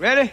Ready?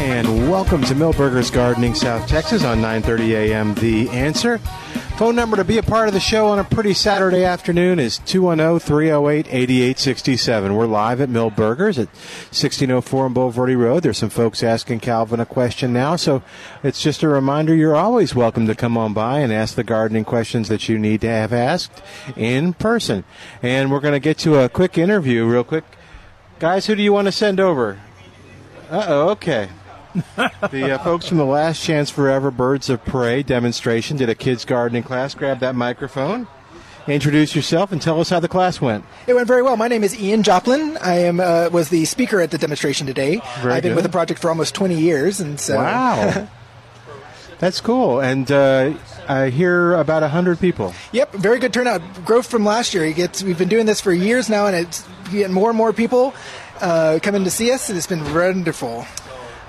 And welcome to Milberger's Gardening, South Texas on 9:30 a.m. The Answer. Phone number to be a part of the show on a pretty Saturday afternoon is 210-308-8867. We're live at Milberger's at 1604 on Bulverde Road. There's some folks asking Calvin a question now, so it's just a reminder you're always welcome to come on by and ask the gardening questions that you need to have asked in person. And we're going to get to a quick interview real quick. Guys, who do you want to send over? Uh-oh, okay. The uh, folks from the Last Chance Forever Birds of Prey demonstration did a kids gardening class. Grab that microphone. Introduce yourself and tell us how the class went. It went very well. My name is Ian Joplin. I am uh, was the speaker at the demonstration today. Very I've been good. with the project for almost 20 years, and so Wow. That's cool. And uh, I hear about 100 people. yep, very good turnout. Growth from last year. Gets, we've been doing this for years now, and it's getting more and more people uh, coming to see us, and it's been wonderful.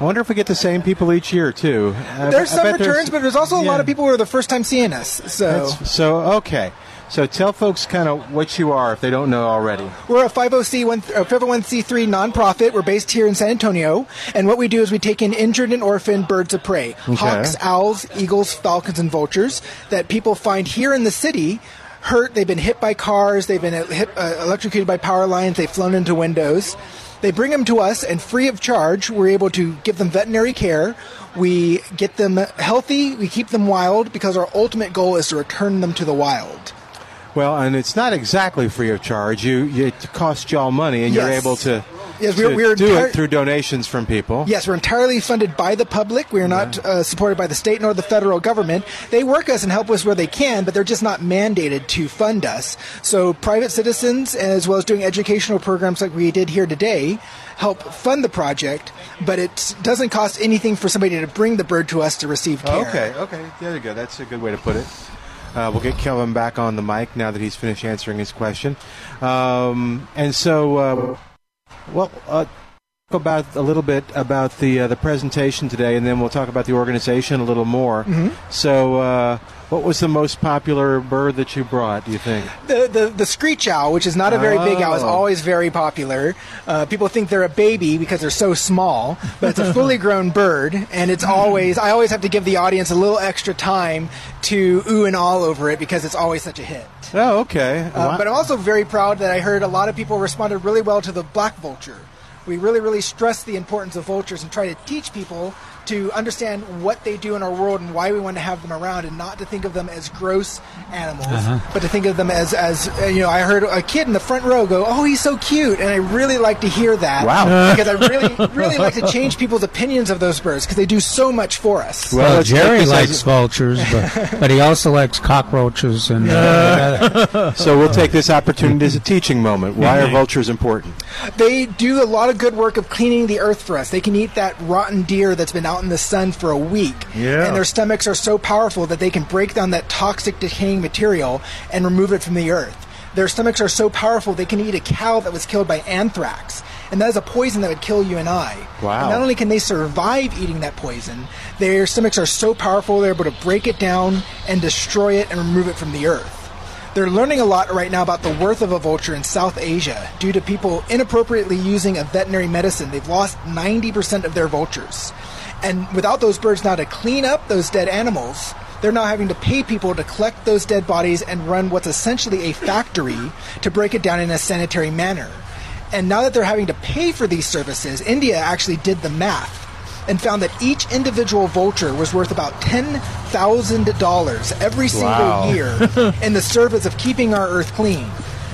I wonder if we get the same people each year, too. I- There's I some returns, but there's also a lot of people who are the first time seeing us. So That's- so, okay. So tell folks kind of what you are if they don't know already. We're a 50C1, uh, 501c3 nonprofit. We're based here in San Antonio, and what we do is we take in injured and orphaned birds of prey, hawks, owls, eagles, falcons, and vultures that people find here in the city. Hurt, they've been hit by cars, they've been hit, uh, electrocuted by power lines, they've flown into windows. They bring them to us, and free of charge, we're able to give them veterinary care. We get them healthy, we keep them wild, because our ultimate goal is to return them to the wild. Well, and it's not exactly free of charge. You, it costs y'all money, and you're able to, Yes, we're- we're do entire- it through donations from people. Yes, we're entirely funded by the public. We are not uh, supported by the state nor the federal government. They work us and help us where they can, but they're just not mandated to fund us. So private citizens, as well as doing educational programs like we did here today, help fund the project, but it doesn't cost anything for somebody to bring the bird to us to receive care. Okay, okay, there you go. That's a good way to put it. Uh, we'll get Calvin back on the mic now that he's finished answering his question. Um, and so, uh, well, uh, talk about a little bit about the uh, the presentation today, and then we'll talk about the organization a little more. So, uh, what was the most popular bird that you brought? Do you think? The, the the screech owl, which is not a very big owl, is Oh. always very popular. Uh, people think they're a baby because they're so small, but it's a fully grown bird, and it's always I always have to give the audience a little extra time to ooh and all over it because it's always such a hit. Oh, okay. Uh, but I'm also very proud that I heard a lot of people responded really well to the black vulture. We really, really stress the importance of vultures and try to teach people to understand what they do in our world and why we want to have them around, and not to think of them as gross animals, but to think of them as, as uh, you know. I heard a kid in the front row go, "Oh, he's so cute," and I really like to hear that. Wow. because I really, really like to change people's opinions of those birds because they do so much for us. Well, Well, Jerry likes as- vultures, but, but he also likes cockroaches and uh, so we'll take this opportunity as a teaching moment. Why are vultures important? They do a lot of good work of cleaning the earth for us. They can eat that rotten deer that's been out in the sun for a week. Yeah. And their stomachs are so powerful that they can break down that toxic decaying material and remove it from the earth. Their stomachs are so powerful they can eat a cow that was killed by anthrax. And that is a poison that would kill you and I. Wow. And not only can they survive eating that poison, their stomachs are so powerful they're able to break it down and destroy it and remove it from the earth. They're learning a lot right now about the worth of a vulture in South Asia due to people inappropriately using a veterinary medicine. They've lost 90% of their vultures. And without those birds now to clean up those dead animals, they're now having to pay people to collect those dead bodies and run what's essentially a factory to break it down in a sanitary manner. And now that they're having to pay for these services, India actually did the math and found that each individual vulture was worth about $10,000 every single Wow. year in the service of keeping our earth clean.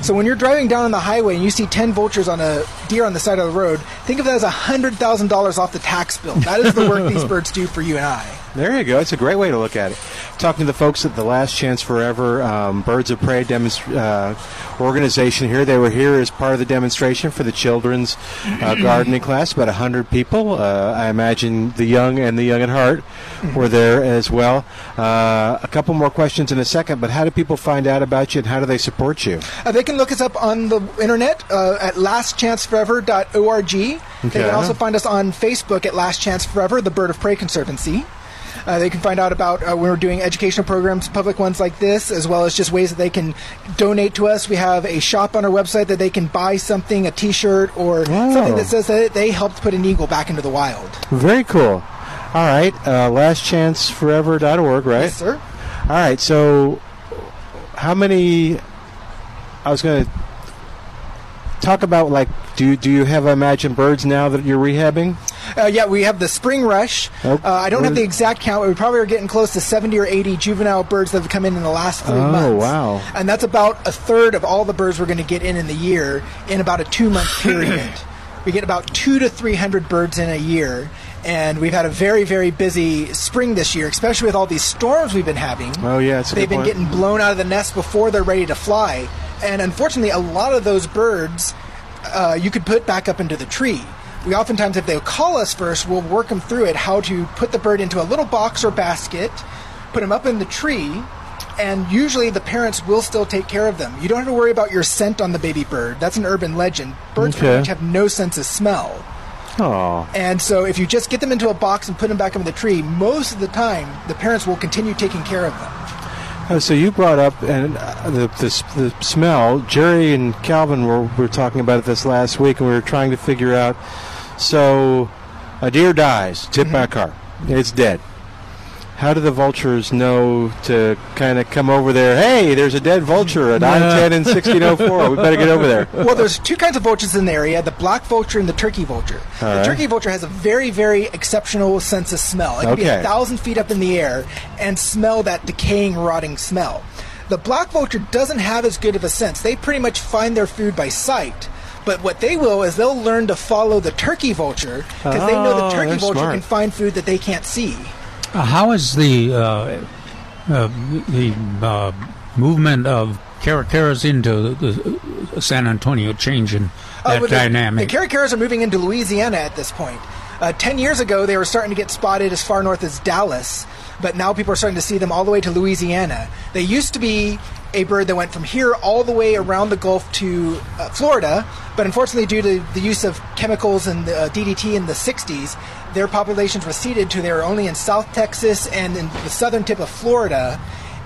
So when you're driving down on the highway and you see 10 vultures on a deer on the side of the road, think of that as $100,000 off the tax bill. That is the work these birds do for you and I. There you go. It's a great way to look at it. Talking to the folks at the Last Chance Forever um, Birds of Prey demonst- uh, organization here. They were here as part of the demonstration for the children's uh, gardening class. About 100 people. Uh, I imagine the young and the young at heart were there as well. Uh, a couple more questions in a second, but how do people find out about you and how do they support you? Uh, they can look us up on the internet uh, at lastchanceforever.org. They can also find us on Facebook at Last Chance Forever, the Bird of Prey Conservancy. Uh, they can find out about uh, when we're doing educational programs, public ones like this, as well as just ways that they can donate to us. We have a shop on our website that they can buy something, a T-shirt, or something that says that they helped put an eagle back into the wild. Very cool. All right. Uh, lastchanceforever.org, right? Yes, sir. All right. So, how many? I was going to talk about like, do do you have Imagine Birds now that you're rehabbing? Uh, yeah, we have the spring rush. Oh, uh, I don't have the exact count. but We probably are getting close to 70 or 80 juvenile birds that have come in in the last three Oh, months. Oh wow. And that's about a third of all the birds we're going to get in in the year in about a two month period. we get about two to 300 birds in a year. And we've had a very, very busy spring this year, especially with all these storms we've been having. Oh, yeah, They've been point. getting blown out of the nest before they're ready to fly. And unfortunately, a lot of those birds uh, you could put back up into the tree. We oftentimes, if they call us first, we'll work them through it how to put the bird into a little box or basket, put them up in the tree, and usually the parents will still take care of them. You don't have to worry about your scent on the baby bird. That's an urban legend. Birds pretty much have no sense of smell. Oh, And so if you just get them into a box and put them back in the tree, most of the time the parents will continue taking care of them. Oh, so you brought up and uh, the, the the smell. Jerry and Calvin were were talking about it this last week, and we were trying to figure out. So, a deer dies, hit by a car, it's dead. How do the vultures know to kind of come over there? Hey, there's a dead vulture at I ten and sixteen oh four. We better get over there. well, there's two kinds of vultures in the area: the black vulture and the turkey vulture. All the right. turkey vulture has a very, very exceptional sense of smell. It can be a thousand feet up in the air and smell that decaying, rotting smell. The black vulture doesn't have as good of a sense. They pretty much find their food by sight. But what they will is they'll learn to follow the turkey vulture because they know Oh, the turkey vulture smart. can find food that they can't see. Uh, how is the uh, uh, the uh, movement of caracaras into the, the San Antonio changing Uh, that the- dynamic? The caracaras are moving into Louisiana at this point. Uh, Ten years ago, they were starting to get spotted as far north as Dallas, but now people are starting to see them all the way to Louisiana. They used to be a bird that went from here all the way around the Gulf to uh, Florida, but unfortunately, due to the use of chemicals and uh, DDT in the 60s, their populations receded to they were only in South Texas and in the southern tip of Florida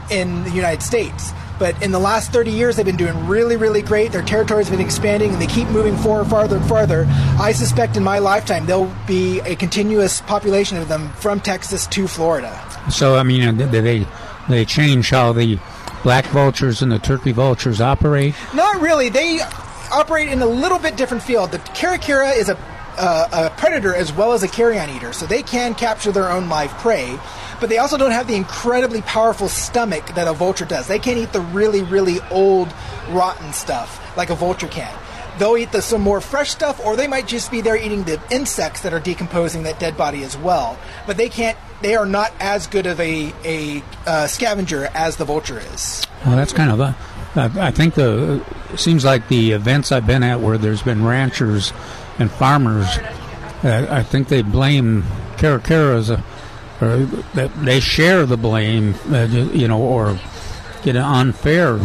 in the United States. But in the last 30 years, they've been doing really, really great. Their territory's been expanding, and they keep moving forward, farther and farther. I suspect in my lifetime there'll be a continuous population of them from Texas to Florida. so I mean, they they change how the black vultures and the turkey vultures operate. Not really. They operate in a little bit different field. The caracara is a, uh, a predator as well as a carrion eater, so they can capture their own live prey. But they also don't have the incredibly powerful stomach that a vulture does. They can't eat the really, really old, rotten stuff like a vulture can. They'll eat the, some more fresh stuff, or they might just be there eating the insects that are decomposing that dead body as well. But they can't. They are not as good of a a uh, scavenger as the vulture is. Well, that's kind of a. I think the seems like the events I've been at where there's been ranchers and farmers, uh, I think they blame caracaras, uh, or that they share the blame, uh, you know, or get an unfair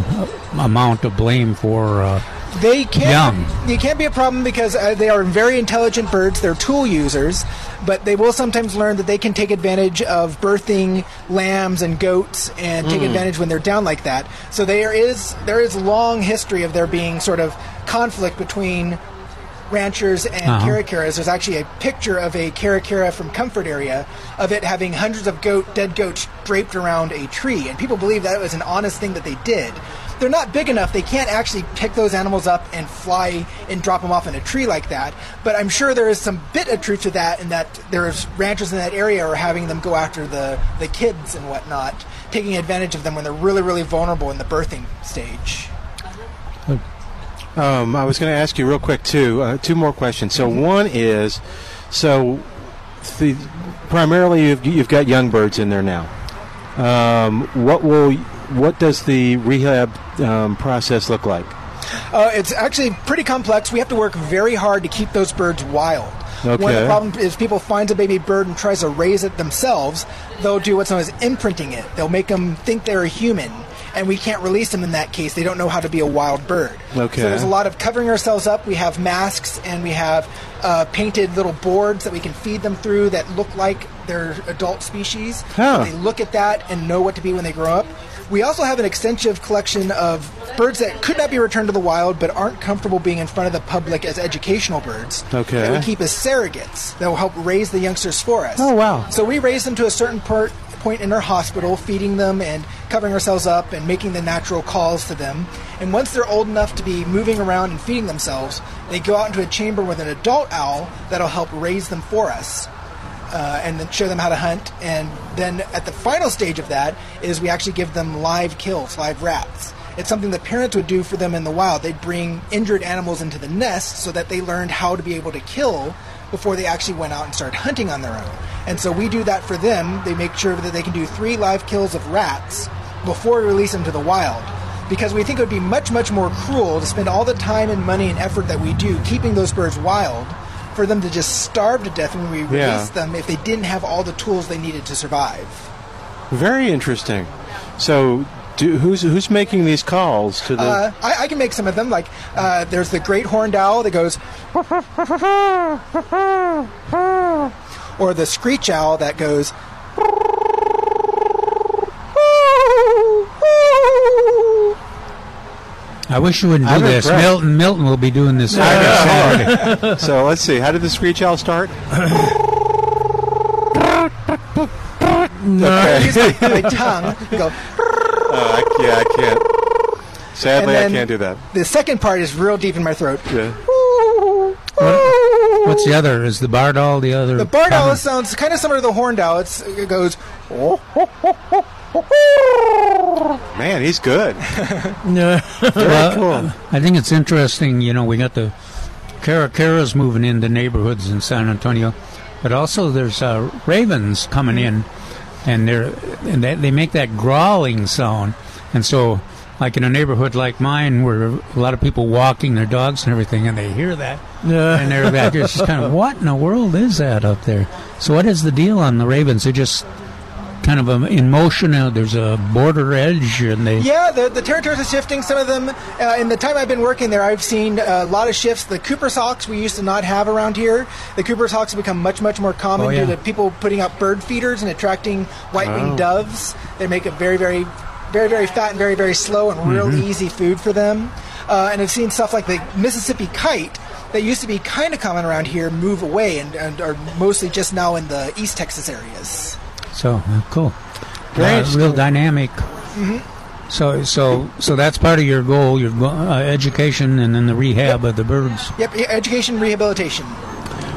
amount of blame for. Uh, They can Young. They can be a problem because uh, they are very intelligent birds. They're tool users, but they will sometimes learn that they can take advantage of birthing lambs and goats and take advantage when they're down like that. So there is there is long history of there being sort of conflict between ranchers and Uh-huh. caracaras. There's actually a picture of a caracara from Comfort area of it having hundreds of goat dead goats draped around a tree, and people believe that it was an honest thing that they did. they're not big enough. They can't actually pick those animals up and fly and drop them off in a tree like that. But I'm sure there is some bit of truth to that, in that there's ranchers in that area are having them go after the the kids and whatnot, taking advantage of them when they're really really vulnerable in the birthing stage. Um, I was going to ask you real quick too. Uh, two more questions. So one is, so the, primarily you've, you've got young birds in there now. Um, what will what does the rehab um, process look like? Uh, it's actually pretty complex. We have to work very hard to keep those birds wild. Okay. One of the problem is people finds a baby bird and tries to raise it themselves. They'll do what's known as imprinting it. They'll make them think they're a human, and we can't release them in that case. They don't know how to be a wild bird. Okay. So there's a lot of covering ourselves up. We have masks and we have uh, painted little boards that we can feed them through that look like they're adult species. Huh. They look at that and know what to be when they grow up. We also have an extensive collection of birds that could not be returned to the wild but aren't comfortable being in front of the public as educational birds. Okay. That we keep as surrogates that will help raise the youngsters for us. Oh, wow. So we raise them to a certain part, point in our hospital, feeding them and covering ourselves up and making the natural calls to them. And once they're old enough to be moving around and feeding themselves, they go out into a chamber with an adult owl that'll help raise them for us. Uh, and then show them how to hunt. And then at the final stage of that is we actually give them live kills, live rats. It's something that parents would do for them in the wild. They'd bring injured animals into the nest so that they learned how to be able to kill before they actually went out and started hunting on their own. And so we do that for them. They make sure that they can do three live kills of rats before we release them to the wild. Because we think it would be much, much more cruel to spend all the time and money and effort that we do keeping those birds wild for them to just starve to death when we release Yeah. them if they didn't have all the tools they needed to survive. Very interesting. So, do, who's who's making these calls to the? Uh, I, I can make some of them. Like uh, there's the great horned owl that goes, or the screech owl that goes. I wish you wouldn't do I'm this. impressed. Milton Milton will be doing this. I so let's see. How did the screech owl start? I use my, my tongue. Go. Uh, I, yeah, I can't. Sadly, I can't do that. The second part is real deep in my throat. Yeah. What, What's the other? Is the barred owl the other? The barred owl common? sounds kind of similar to the horned owl. It's, it goes. Man, he's good. Well, cool. I think it's interesting. You know, we got the caracaras moving into neighborhoods in San Antonio, but also there's uh, ravens coming in, and they're and they, they make that growling sound, and so. Like in a neighborhood like mine, where a lot of people walking their dogs and everything, and they hear that, and they're back it's just kind of what in the world is that up there? So, what is the deal on the ravens? They're just kind of um, in motion. Uh, there's a border edge, and they Yeah, the, the territories are shifting. Some of them, uh, in the time I've been working there, I've seen a lot of shifts. The Cooper's hawks we used to not have around here. The Cooper's hawks have become much, much more common Oh, yeah. due to people putting up bird feeders and attracting white-winged Oh. doves. They make a very, very, very, very fat and very, very slow and real Mm-hmm. easy food for them. Uh, and I've seen stuff like the Mississippi kite that used to be kind of common around here move away and, and are mostly just now in the East Texas areas. So uh, cool, Great. Uh, real dynamic. Mm-hmm. So so so that's part of your goal, your uh, education, and then the rehab of the birds. Yep, education rehabilitation.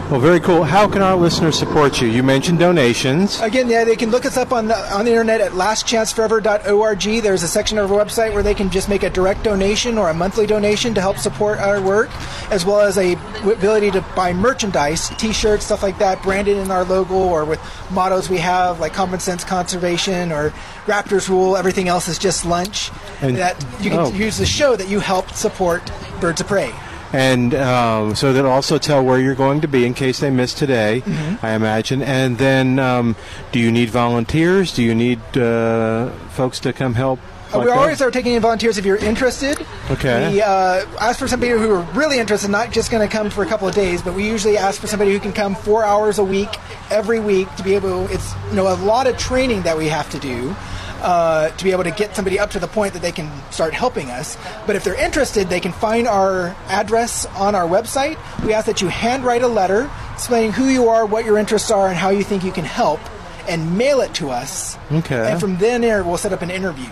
Well, very cool. How can our listeners support you? You mentioned donations. Again, yeah, they can look us up on the, on the internet at lastchanceforever.org. There's a section of our website where they can just make a direct donation or a monthly donation to help support our work, as well as a ability to buy merchandise, T-shirts, stuff like that, branded in our logo or with mottos we have like Common Sense Conservation or Raptors Rule. Everything else is just lunch. And- that you can oh. use the show that you helped support Birds of Prey. And um, so they'll also tell where you're going to be in case they miss today, Mm-hmm. I imagine. And then, um, do you need volunteers? Do you need uh, folks to come help? Uh, like we that? always are taking in volunteers if you're interested. Okay. We uh, ask for somebody who are really interested, not just going to come for a couple of days, but we usually ask for somebody who can come four hours a week, every week, to be able. It's you know a lot of training that we have to do. Uh, to be able to get somebody up to the point that they can start helping us. But if they're interested, they can find our address on our website. We ask that you handwrite a letter explaining who you are, what your interests are, and how you think you can help, and mail it to us. Okay. And from then there, we'll set up an interview.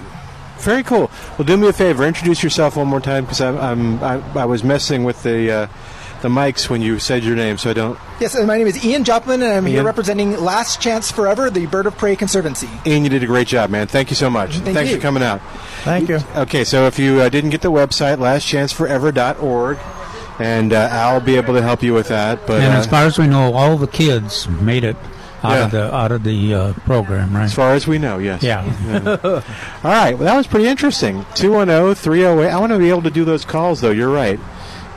very cool. Well, do me a favor. Introduce yourself one more time because I'm, I'm I, I was messing with the uh, the mics when you said your name, so I don't. Yes, and my name is Ian Joplin, and I'm Ian? here representing Last Chance Forever, the Bird of Prey Conservancy. Ian, you did a great job, man. Thank you so much. Thank Thanks you. for coming out. Thank you. Okay, so if you uh, didn't get the website, lastchanceforever.org, and uh, Al will be able to help you with that. But And uh, as far as we know, all the kids made it out Yeah. of the out of the uh, program, right? as far as we know, yes. yeah. All right. Well, that was pretty interesting. 210 308. I want to be able to do those calls, though. You're right.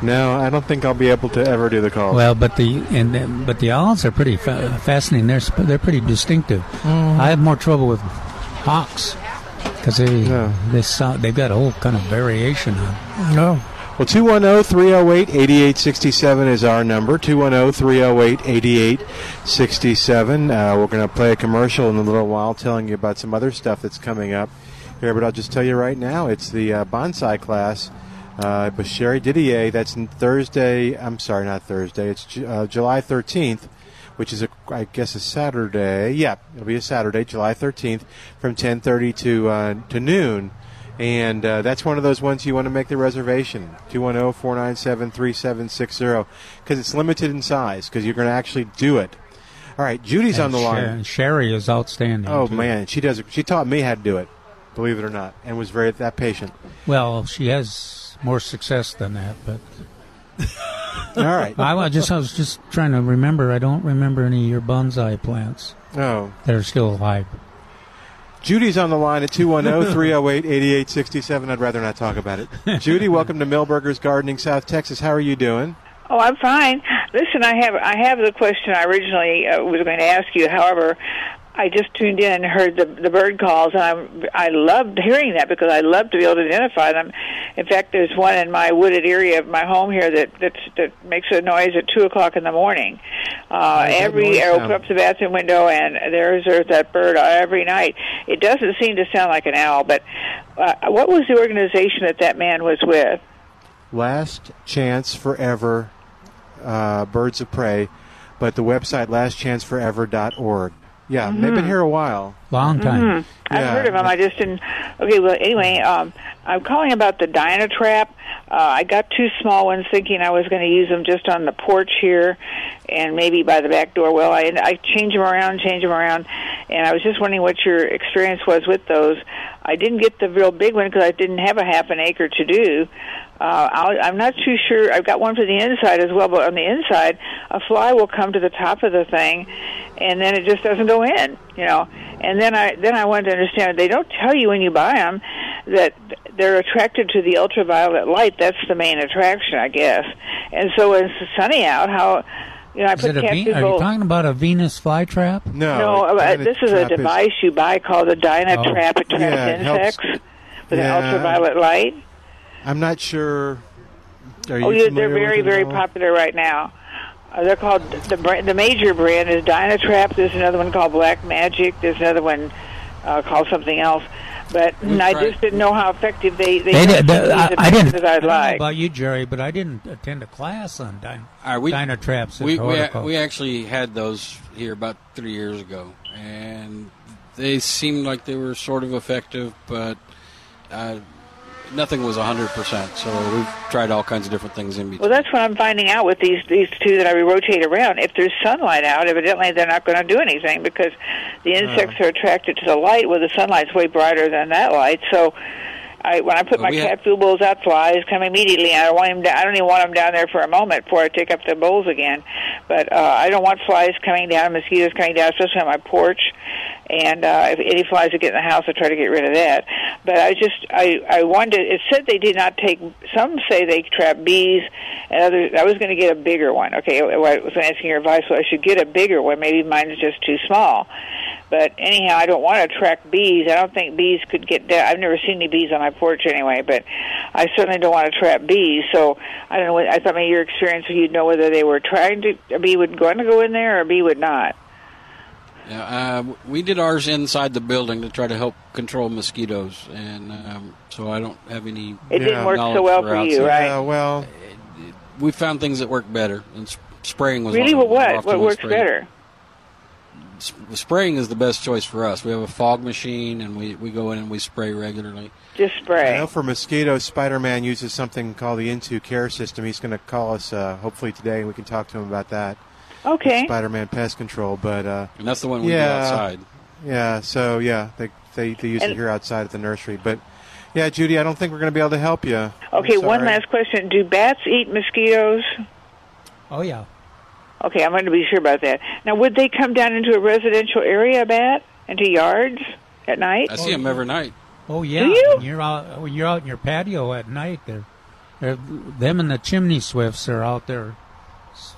No, I don't think I'll be able to ever do the calls. Well, but the and but the owls are pretty fa- fascinating. They're sp- they're pretty distinctive. Mm-hmm. I have more trouble with hawks because they Yeah. they sound, they've got a whole kind of variation on. No. Well, 210 308 8867 is our number. 210 308 8867. Uh, We're going to play a commercial in a little while telling you about some other stuff that's coming up here, but I'll just tell you right now it's the uh, bonsai class uh, Sherry Didier. That's Thursday. I'm sorry, not Thursday. It's uh, July 13th. Which is, a, I guess, a Saturday. Yeah, it'll be a Saturday, July 13th, from 10:30 to uh, to noon. And uh, that's one of those ones you want to make the reservation. oh, 210 497 3760. Because it's limited in size, because you're going to actually do it. All right, Judy's on the And line. Sher- Sherry is outstanding. Oh, too. man. She does. She taught me how to do it, believe it or not, and was very that patient. Well, she has more success than that, but All right. I was just I was just trying to remember. I don't remember any of your bonsai plants Oh. that are still alive. Judy's on the line at 210 308 8867. I'd rather not talk about it. Judy, welcome to Milberger's Gardening, South Texas. How are you doing? Oh, I'm fine. Listen, I have I have the question I originally uh, was going to ask you. However, I just tuned in and heard the the bird calls, and I'm I loved hearing that because I love to be able to identify them. In fact, there's one in my wooded area of my home here that that's, that makes a noise at two o'clock in the morning. Uh, that every I open up the bathroom window, and there's there's that bird every night. It doesn't seem to sound like an owl, but uh, what was the organization that that man was with? Last Chance Forever uh, Birds of Prey, but the website lastchanceforever.org. Yeah, they've been here a while. Long time. I've Yeah. heard of them. I just didn't. Okay, well, anyway, um, I'm calling about the Dynatrap. Uh, I got two small ones, thinking I was going to use them just on the porch here, and maybe by the back door. Well, I I change them around, change them around, and I was just wondering what your experience was with those. I didn't get the real big one because I didn't have a half an acre to do. Uh, I'll, I'm not too sure. I've got one for the inside as well, but on the inside, a fly will come to the top of the thing, and then it just doesn't go in. You know, and then I then I wanted to understand. They don't tell you when you buy them that they're attracted to the ultraviolet light. That's the main attraction, I guess. And so when it's sunny out, how you know I Is put it a Ve- are you talking about a Venus flytrap? No, no, uh, this is a device you buy called a Dynatrap. It traps Yeah, it helps- insects with Yeah. an ultraviolet light. I'm not sure. Are you Oh, yeah, they're very, very all? popular right now. Uh, they're called the brand, the major brand is Dynatrap. There's another one called Black Magic. There's another one uh, called something else. But I tried- just didn't know how effective they they, They did, use I, I didn't. as I I'd don't know about you, Jerry, but I didn't attend a class on dyn- Are we, Dynatraps. we, we, horticulture. we actually had those here about three years ago, and they seemed like they were sort of effective, but uh, nothing was 100%. So we've tried all kinds of different things in between. Well, that's what I'm finding out with these these two that I rotate around. If there's sunlight out, evidently they're not going to do anything because the insects are attracted to the light. Well, the sunlight's way brighter than that light, so. I, when I put Well, my cat food bowls out, flies come immediately. I don't want him. To, I don't even want them down there for a moment before I take up the bowls again. But uh, I don't want flies coming down, mosquitoes coming down, especially on my porch. And uh, if any flies that get in the house, I try to get rid of that. But I just, I, I wanted. It said they did not take. Some say they trap bees, and others. I was going to get a bigger one. Okay, I was asking your advice. So I should get a bigger one. Maybe mine is just too small. But anyhow, I don't want to attract bees. I don't think bees could get down. I've never seen any bees on my porch anyway, but I certainly don't want to trap bees. So I don't know. I thought maybe your experience, you'd know whether they were trying to a bee would going to go in there or a bee would not. Yeah, uh, we did ours inside the building to try to help control mosquitoes, and um, so I don't have any. It didn't work so well for for you, right? Yeah, well, We found things that work better, and spraying was really, one well, what what works spraying. better? spraying is the best choice for us. We have a fog machine, and we, we go in and we spray regularly. Just spray. I know for mosquitoes, Spider-Man uses something called the In2Care System. He's going to call us uh, hopefully today, and we can talk to him about that. Okay. Spider-Man Pest Control, but uh, and that's the one we yeah, do outside. Yeah. So yeah, they they, they use And- it here outside at the nursery, but. Yeah, Judy, I don't think we're going to be able to help you. Okay, one last question. Do bats eat mosquitoes? Oh yeah. Okay, I'm going to be sure about that. Now, would they come down into a residential area, bat, into yards at night? I see them every night. Oh yeah. Do you? When you're out when you're out in your patio at night. They're, they're them and the chimney swifts are out there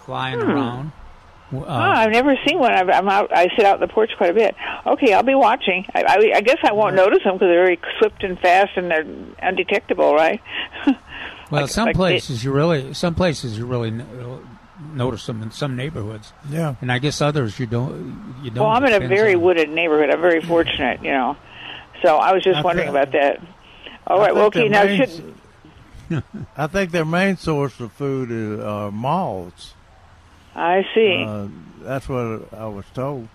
flying Hmm. around. W- oh, Uh, I've never seen one. I've, I'm out. I sit out on the porch quite a bit. Okay, I'll be watching. I, I, I guess I won't notice them because they're very swift and fast and they're undetectable, right? well, like- some like they- places you really some places you really notice them in some neighborhoods. Yeah. And I guess others you don't. You don't. well, I'm in a very on- wooded neighborhood. I'm very fortunate, you know. So I was just I wondering think- about that. All I right. Well, think okay. Now, main- should I think their main source of food are uh, moths. I see? Uh, that's what I was told.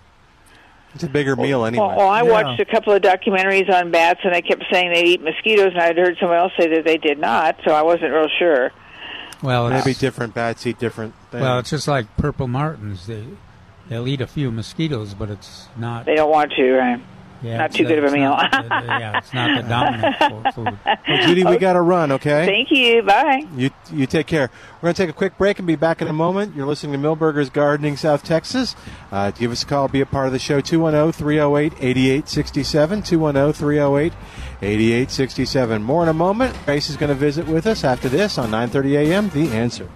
It's a bigger meal anyway. Well, well, I Yeah. watched a couple of documentaries on bats, and they kept saying they eat mosquitoes, and I'd heard someone else say that they did not, so I wasn't real sure. Well, Maybe it's, different bats eat different things. well, it's just like purple martins. They they'll eat a few mosquitoes, but it's not. They don't want to, right? Yeah, Not too good of a meal. not- uh, yeah, it's not the dominant food. Well, Judy, we got to run, okay? Thank you. Bye. You you take care. We're going to take a quick break and be back in a moment. You're listening to Milberger's Gardening, South Texas. Uh, give us a call, be a part of the show, 210 308 8867. 210 308 8867. More in a moment. Grace is going to visit with us after this on 9:30 a.m. The Answer.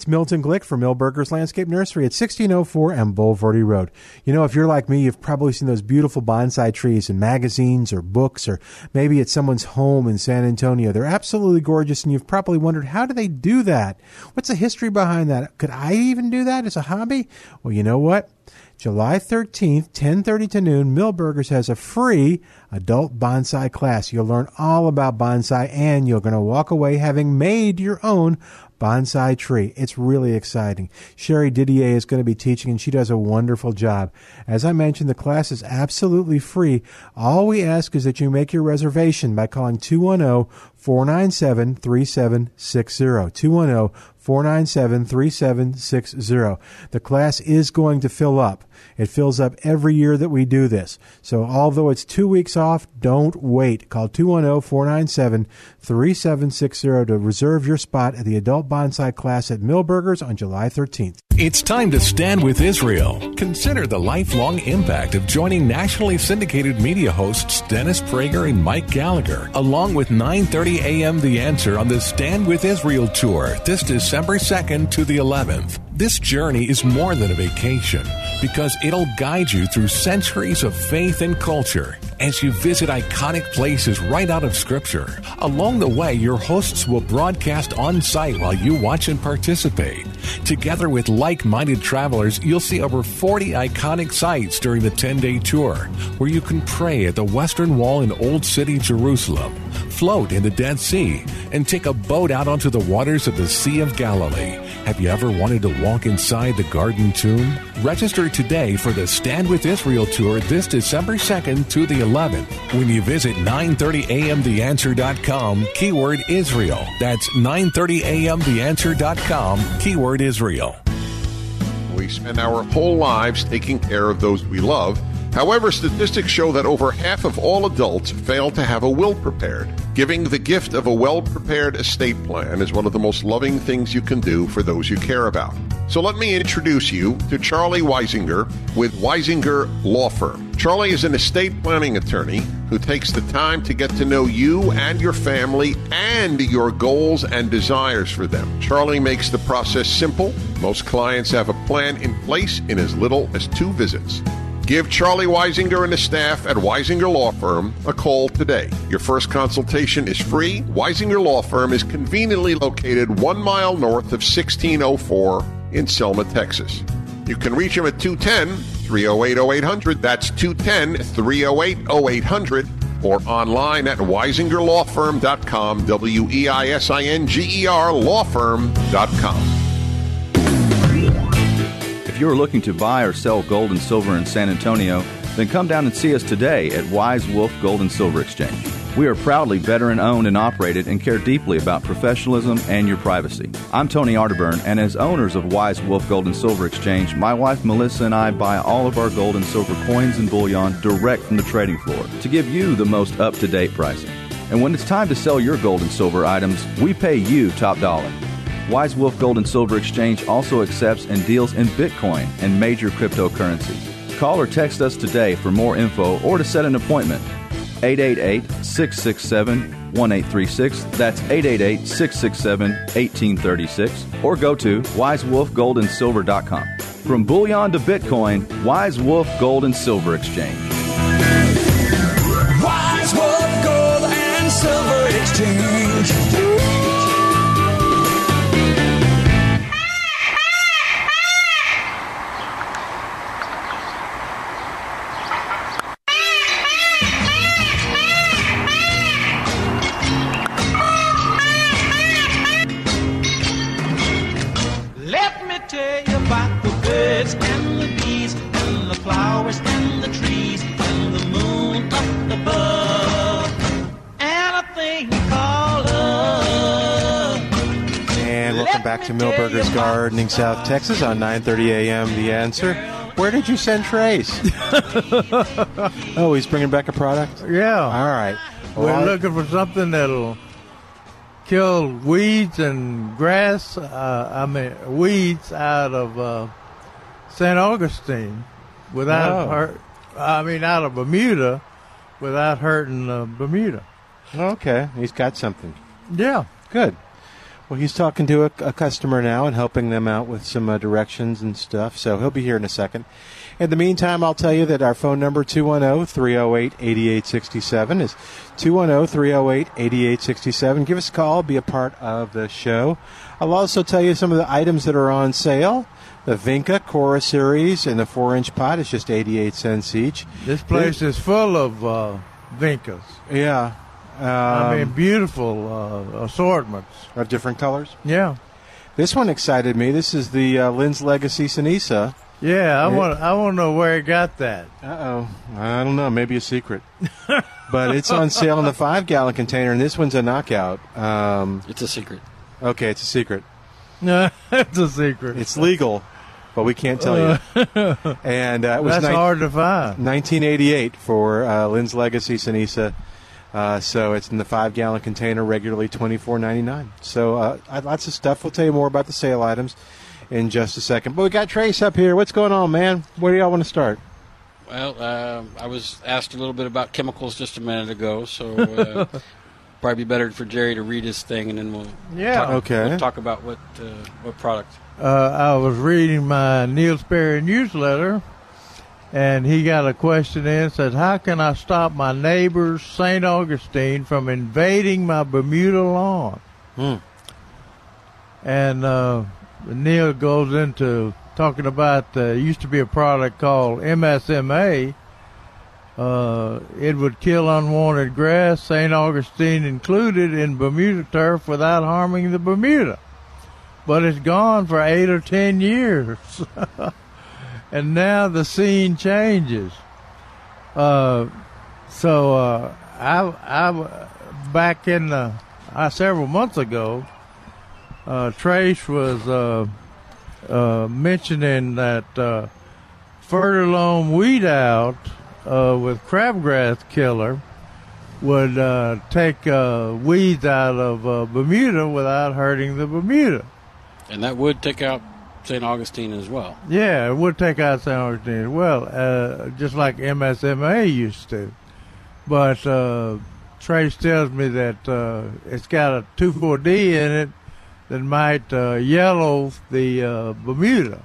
It's Milton Glick from Milberger's Landscape Nursery at 1604 and Bulverde Road. You know, if you're like me, you've probably seen those beautiful bonsai trees in magazines or books, or maybe at someone's home in San Antonio. They're absolutely gorgeous, and you've probably wondered, how do they do that? What's the history behind that? Could I even do that as a hobby? Well, you know what? July 13th, 10:30 to noon, Milberger's has a free adult bonsai class. You'll learn all about bonsai and you're going to walk away having made your own bonsai tree. It's really exciting. Sherry Didier is going to be teaching and she does a wonderful job. As I mentioned, the class is absolutely free. All we ask is that you make your reservation by calling 210 497 3760. 210 497 3760. The class is going to fill up. It fills up every year that we do this. So although it's two weeks off, don't wait. Call 210 497 3760 to reserve your spot at the adult bonsai class at Milberger's on July 13th. It's time to stand with Israel. Consider the lifelong impact of joining nationally syndicated media hosts Dennis Prager and Mike Gallagher, along with 9:30 a.m. The Answer on the Stand with Israel tour this December 2nd to the 11th. This journey is more than a vacation because it'll guide you through centuries of faith and culture as you visit iconic places right out of Scripture. Along the way, your hosts will broadcast on site while you watch and participate. Together with like minded travelers, you'll see over 40 iconic sites during the 10 day tour, where you can pray at the Western Wall in Old City, Jerusalem, float in the Dead Sea, and take a boat out onto the waters of the Sea of Galilee. Have you ever wanted to walk inside the Garden Tomb? Register today for the Stand with Israel tour this December 2nd to the 11th when you visit 930amtheanswer.com keyword Israel. That's 930amtheanswer.com keyword Israel. We spend our whole lives taking care of those we love. However, statistics show that over half of all adults fail to have a will prepared. Giving the gift of a well prepared estate plan is one of the most loving things you can do for those you care about. So let me introduce you to Charlie Weisinger with Weisinger Law Firm. Charlie is an estate planning attorney who takes the time to get to know you and your family and your goals and desires for them. Charlie makes the process simple. Most clients have a plan in place in as little as two visits. Give Charlie Weisinger and his staff at Weisinger Law Firm a call today. Your first consultation is free. Weisinger Law Firm is conveniently located one mile north of 1604 in Selma, Texas. You can reach him at 210 308 0800. That's 210 308 0800. or online at weisingerlawfirm.com, W E I S I N G E R lawfirm.com. You're looking to buy or sell gold and silver in San Antonio, then come down and see us today at Wise Wolf Gold and Silver Exchange. We are proudly veteran owned and operated and care deeply about professionalism and your privacy. I'm Tony Arterburn, and as owners of Wise Wolf Gold and Silver Exchange, my wife Melissa and I buy all of our gold and silver coins and bullion direct from the trading floor to give you the most up to date pricing. And when it's time to sell your gold and silver items, we pay you top dollar. Wise Wolf Gold and Silver Exchange also accepts and deals in Bitcoin and major cryptocurrencies. Call or text us today for more info or to set an appointment. 888 667 1836. That's 888 667 1836. Or go to wisewolfgoldandsilver.com. From bullion to Bitcoin, Wise Wolf Gold and Silver Exchange. Wise Wolf Gold and Silver Exchange. Gardening, South Texas on 9:30 a.m. The Answer. Where did you send Trace? oh, he's bringing back a product. Yeah. All right. We're I- looking for something that'll kill weeds and grass. Uh, I mean, weeds out of uh, St. Augustine without Oh. hurt. I mean, out of Bermuda without hurting uh, Bermuda. Okay, he's got something. Yeah. Good. Well, he's talking to a, a customer now and helping them out with some uh, directions and stuff. So he'll be here in a second. In the meantime, I'll tell you that our phone number 210-308-8867 is 210-308-8867. Give us a call, be a part of the show. I'll also tell you some of the items that are on sale. The Vinca Cora series and the 4-inch pot is just 88 cents each. This place is full of uh, Vincas. Yeah. I mean, Um, beautiful uh, assortments. Of different colors? Yeah. This one excited me. This is the uh, Lynn's Legacy Cenizo. Yeah, I It- want. I want to know where he got that. Uh oh. I don't know. Maybe a secret. but it's on sale in the five gallon container, and this one's a knockout. Um, it's a secret. Okay, it's a secret. No, it's a secret. It's legal, but we can't tell you. and uh, it was That's nine- hard to find. 1988 for uh, Lynn's Legacy Cenizo. Uh, so it's in the five gallon container, regularly 24.99. So uh, I- lots of stuff. We'll tell you more about the sale items in just a second. But we got Trace up here. What's going on, man? Where do y'all want to start? Well, uh, I was asked a little bit about chemicals just a minute ago, so uh, probably better for Jerry to read his thing, and then we'll Yeah. talk, Okay. we'll talk about what uh, what product. Uh, I was reading my Neil Sperry newsletter, and he got a question in. Said, "How can I stop my neighbors, St. Augustine, from invading my Bermuda lawn?" Hmm. And uh, Neil goes into talking about uh, used to be a product called MSMA. Uh, it would kill unwanted grass, St. Augustine included, in Bermuda turf without harming the Bermuda. But it's gone for eight or ten years. and now the scene changes. Uh, so uh, I, I, back in the, uh, several months ago, uh, Trace was uh, uh, mentioning that uh, Fertilome weed out with crabgrass killer would take weeds out of Bermuda without hurting the Bermuda. And that would take out St. Augustine as well. Yeah, it would take out St. Augustine as well, uh, just like MSMA used to. But uh, Trace tells me that uh, it's got a 2,4-D in it that might uh, yellow the uh, Bermuda.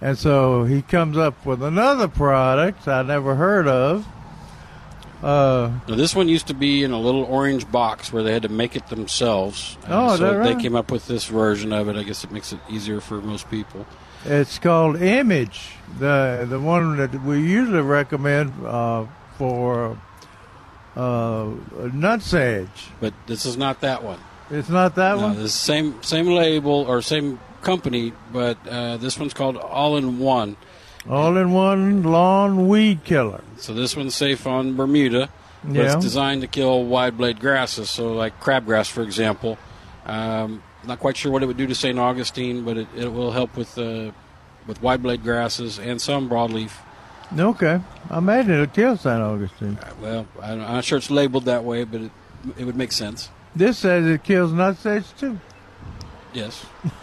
And so he comes up with another product I never heard of. Uh, Now, this one used to be in a little orange box where they had to make it themselves. Uh, Oh, so that they came up with this version of it. I guess it makes it easier for most people. It's called Image, the the one that we usually recommend uh, for uh, nutsedge. But this is not that one. It's not that no, one. The same same label or same company, but uh, this one's called All in One. All-in-one lawn weed killer. So this one's safe on Bermuda. But Yeah. It's designed to kill wide blade grasses, so like crabgrass, for example. Um, not quite sure what it would do to St. Augustine, but it, it will help with uh, with wide blade grasses and some broadleaf. Okay, I imagine it'll kill St. Augustine. Well, I don't- I'm not sure it's labeled that way, but it, it would make sense. This says it kills nutsedge too, Yes,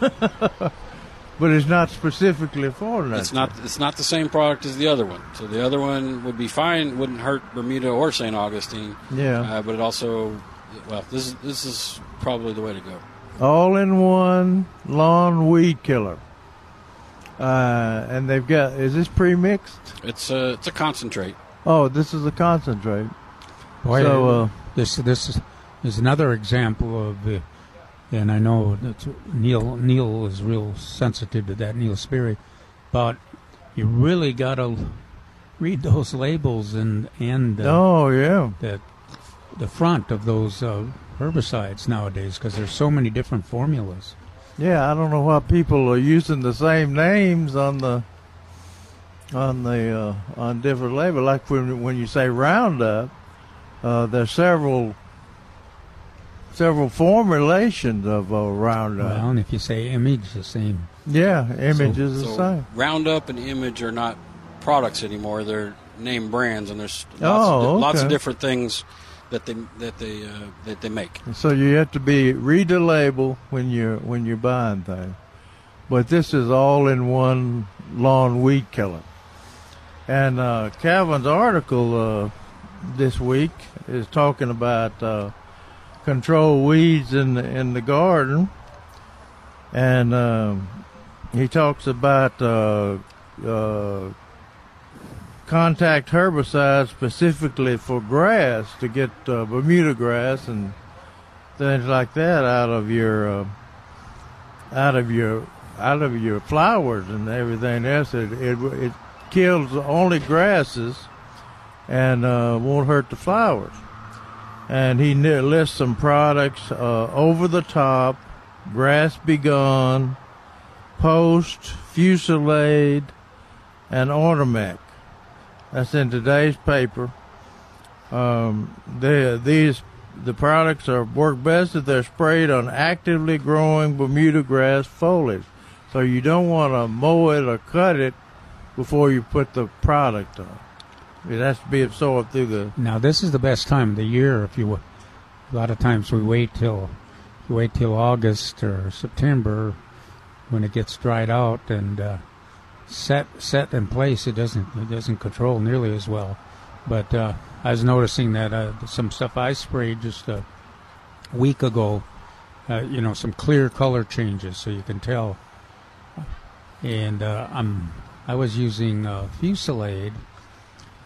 but it's not specifically for nutsedge. it's not it's not the same product as the other one. So the other one would be fine, wouldn't hurt Bermuda or St. Augustine. Yeah. uh, but it also, well, this is this is probably the way to go. All-in-one lawn weed killer. Uh, and they've got is this pre-mixed? It's a it's a concentrate. Oh, this is a concentrate. Boy, so uh, this this is, is another example of the, and I know that Neil Neil is real sensitive to that Neil Sperry, but you really got to read those labels and and uh, Oh, yeah. the the front of those uh, herbicides nowadays because there's so many different formulas. Yeah, I don't know why people are using the same names on the on the uh, on different label. Like when when you say Roundup, uh, there's several several formulations of uh, Roundup. Well, and if you say image, the same. yeah, image is the So same. Roundup and Image are not products anymore; they're name brands, and there's lots, Oh, of, di- lots of different things that they that they uh, that they make. So you have to be read the label when you're when you're buying things. But this is all in one lawn weed killer. And uh, Calvin's article uh, this week is talking about uh, control weeds in the, in the garden, and um, he talks about uh, uh, contact herbicides specifically for grass to get uh, Bermuda grass and things like that out of your uh, out of your out of your flowers and everything else. It it, it kills only grasses and uh, won't hurt the flowers. And he lists some products: uh, over the top, Grass-B-Gon, Poast, Fusilade, and Ornamec. That's in today's paper. Um, they, these the products are work best if they're sprayed on actively growing Bermuda grass foliage. So you don't want to mow it or cut it before you put the product on. It has to be absorbed through the. Now this is the best time of the year. If you, a lot of times we wait till, we wait till August or September, when it gets dried out and uh, set set in place. It doesn't it doesn't control nearly as well. But uh, I was noticing that uh, some stuff I sprayed just a week ago, uh, you know, some clear color changes, so you can tell. And uh, I'm I was using uh, Fusilade,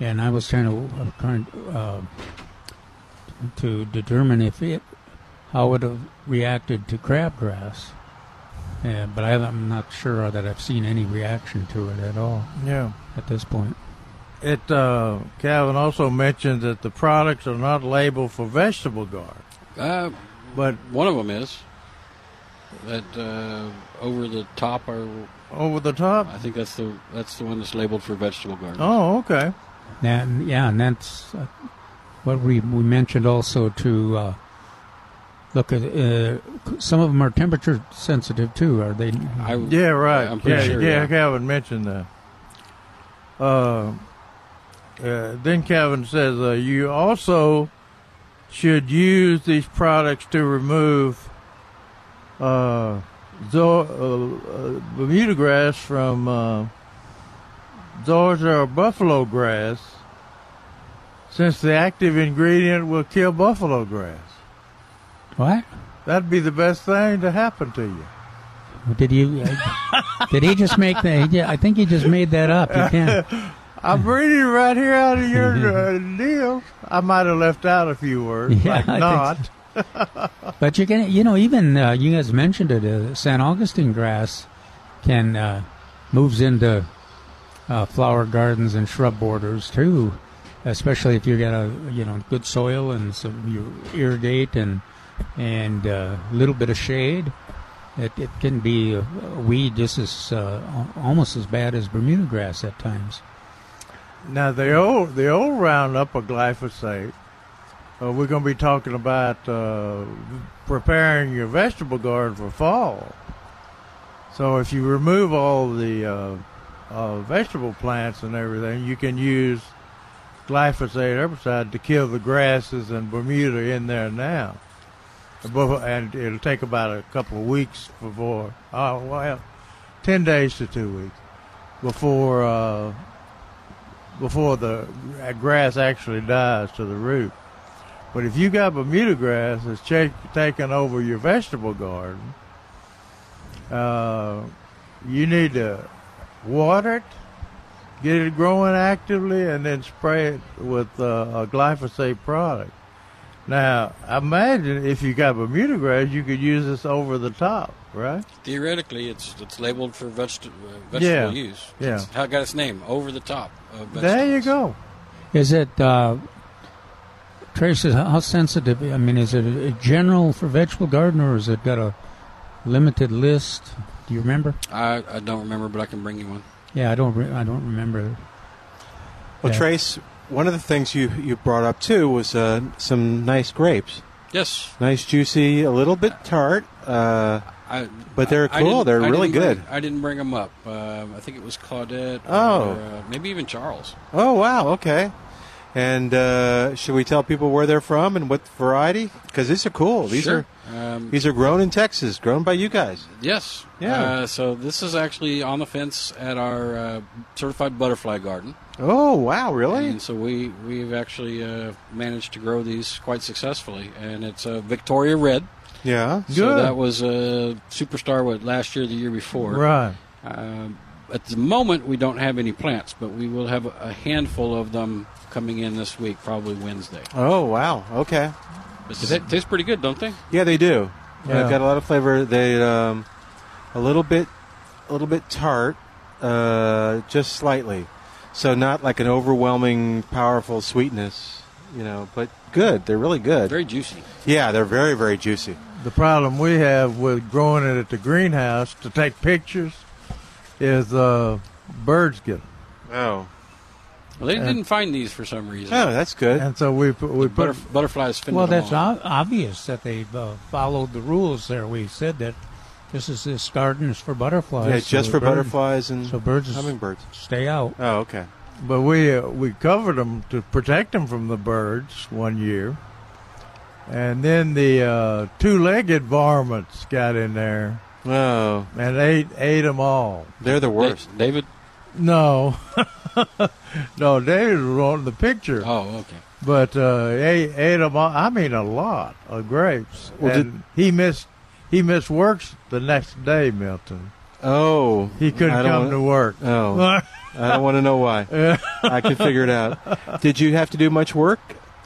and I was trying to uh, trying uh, to determine if it how it would have reacted to crabgrass. Yeah, but I, I'm not sure that I've seen any reaction to it at all. Yeah. At this point. It uh, Calvin also mentioned that the products are not labeled for vegetable garden. Uh, but one of them is that uh, over the top are over the top. I think that's the that's the one that's labeled for vegetable garden. Oh, okay. And yeah, and that's uh, what we we mentioned also to uh, look at. Uh, some of them are temperature sensitive too. Are they? yeah, right. I'm pretty yeah, sure, yeah, yeah. Calvin mentioned that. Uh, uh, then Calvin says uh, you also should use these products to remove uh, zo- uh, uh, Bermuda grass from uh, zoysia or buffalo grass, since the active ingredient will kill buffalo grass. What? That'd be the best thing to happen to you. Did you? Uh, did he just make that? I think he just made that up. You can't. I'm reading right here out of your uh, deal. I might have left out a few words, Yeah, like not. think But you can, you know, even uh, you guys mentioned it. Uh, San Augustine grass can uh, moves into uh, flower gardens and shrub borders too, especially if you got a you know good soil and so you irrigate and and a little bit of shade. It, it can be a weed just as uh, almost as bad as Bermuda grass at times. Now the old the old Roundup of glyphosate. Uh, we're going to be talking about uh, preparing your vegetable garden for fall. So if you remove all the uh, vegetable plants and everything, you can use glyphosate herbicide to kill the grasses and Bermuda in there now. And it'll take about a couple of weeks before, oh well, ten days to two weeks before uh, before the grass actually dies to the root. But if you got Bermuda grass that's cha- taking over your vegetable garden, uh, you need to water it, get it growing actively, and then spray it with uh, a glyphosate product. Now, imagine if you got Bermuda grass, you could use this over the top, right? Theoretically, it's it's labeled for vegeta- uh, vegetable Yeah, use. yeah. It's how it got its name over the top. Of There you go. Is it uh, Trace? is- How sensitive? I mean, is it a general for vegetable garden, or has it got a limited list? Do you remember? I, I don't remember, but I can bring you one. Yeah, I don't. Re- I don't remember. Well, Yeah. Trace, one of the things you you brought up too was uh, some nice grapes. Yes. Nice, juicy, a little bit tart. Uh, I, but they're I cool. didn't- They're I really good. Bring, I didn't bring them up. Um, I think it was Claudette. Oh. Or, uh, maybe even Charles. Oh wow, okay. And uh, should we tell people where they're from and what variety? Because these are cool. These Sure. are Um, these are grown in Texas, grown by you guys. Yes. Yeah. Uh, so this is actually on the fence at our uh, certified butterfly garden. Oh wow, really? And so we we've actually uh, managed to grow these quite successfully, and it's a Victoria Red. Yeah. So Good. that was a superstar. What last year, the year before? Right. Um, at the moment, we don't have any plants, but we will have a handful of them coming in this week, probably Wednesday. Oh wow, okay. But they taste pretty good, don't they? Yeah, they do. Yeah. Uh, got a lot of flavor. They um, a little bit, a little bit tart, uh, just slightly. So not like an overwhelming, powerful sweetness, you know, but good. They're really good. Very juicy. Yeah, they're very, very juicy. The problem we have with growing it at the greenhouse to take pictures is uh, birds them. Oh. Well, they And- didn't find these for some reason. Oh, that's good. And so we put, we put Butterf- butterflies fended Well, that's o- obvious that they've uh, followed the rules there. We said that this is this garden is for butterflies. Yeah, so just for birds- butterflies and so birds hummingbirds. stay out. Oh, okay. But we uh, we covered them to protect them from the birds one year, and then the uh, two-legged varmints got in there Oh, and ate ate them all. they're the Da- worst. David. No, no, David was on the picture, Oh, okay. but uh, ate ate them all. I mean, a lot of grapes. Well, and he missed he missed works the next day. Milton, Oh, he couldn't come wanna- to work. Oh, I don't want to know why. I can figure it out. Did you have to do much work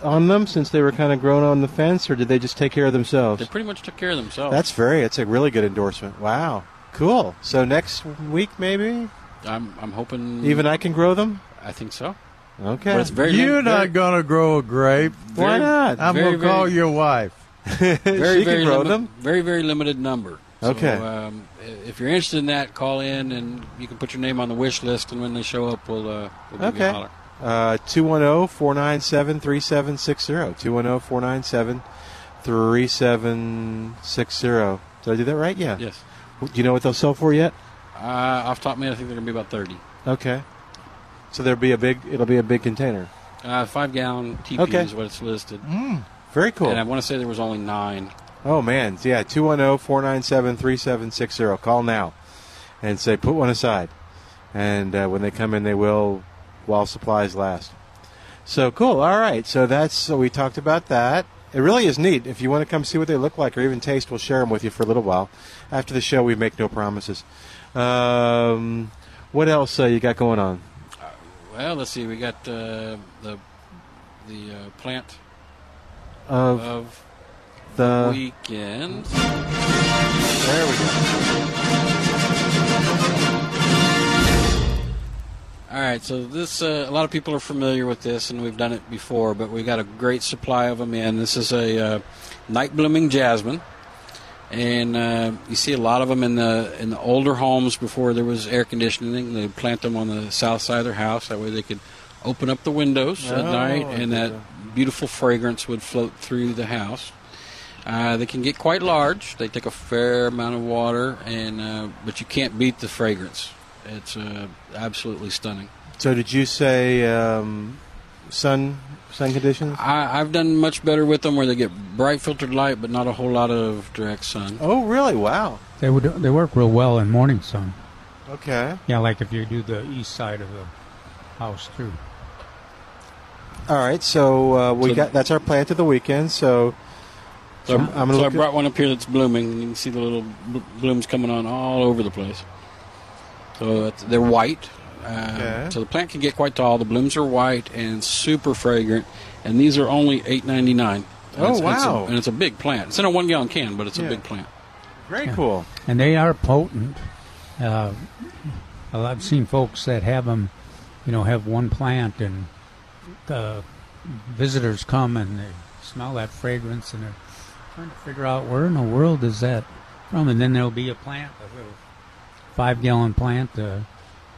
on them since they were kind of grown on the fence, or did they just take care of themselves? They pretty much took care of themselves. That's very. It's a really good endorsement. Wow, cool. So next week, maybe I'm I'm hoping even I can grow them. I think so. Okay. But it's very You're lim- not very- gonna grow a grape. Why not? I'm Very, gonna call your wife. very, she very can grow limi- them. Very, very limited number. So, Okay. Um, i- if you're interested in that, call in and you can put your name on the wish list, and when they show up, we'll, uh, we'll give you a Okay. holler. Uh, 210-497-3760. 210-497-3760. Did I do that right? Yeah. Yes. Do you know what they'll sell for yet? Uh, off top of my head, I think they're going to be about 30. Okay. So there'll be a big. It'll be a big container. Uh, five gallon TP Okay. is what it's listed. Very cool. And I want to say there was only nine. Oh man, yeah, oh, 210-497-3760. Call now and say put one aside. And uh, when they come in they will while supplies last. So cool. All right. So that's so we talked about that. It really is neat. If you want to come see what they look like or even taste, we'll share them with you for a little while. After the show, we make no promises. Um, what else uh, you got going on? Well, let's see. We got uh, the the uh, plant Of of the weekend. There we go. All right, so this uh, a lot of people are familiar with this, and we've done it before, but we got a great supply of them in. This is a uh, night blooming jasmine, and uh, you see a lot of them in the in the older homes before there was air conditioning. They plant them on the south side of their house that way they could open up the windows at Oh, night, and that beautiful fragrance would float through the house. Uh, they can get quite large. They take a fair amount of water, and uh, but you can't beat the fragrance. It's uh, absolutely stunning. So did you say um, sun sun conditions? I, I've done much better with them where they get bright filtered light, but not a whole lot of direct sun. Oh, really? Wow. They would they work real well in morning sun. Okay. Yeah, like if you do the east side of the house too. All right. So uh, we So- got that's our plant of the weekend. So, So, I'm, I'm so I look at- brought one up here that's blooming, and you can see the little bl- blooms coming on all over the place. So it's, they're white. Uh, Okay. So the plant can get quite tall. The blooms are white and super fragrant, and these are only eight ninety nine. Oh, wow. and it's a big plant. It's in a one gallon can, but it's Yeah. a big plant. very cool. And they are potent. Uh, I've seen folks that have them, you know, have one plant, and uh, visitors come and they smell that fragrance, and they're trying to figure out where in the world is that from. And then there'll be a plant, a little five gallon plant. Uh,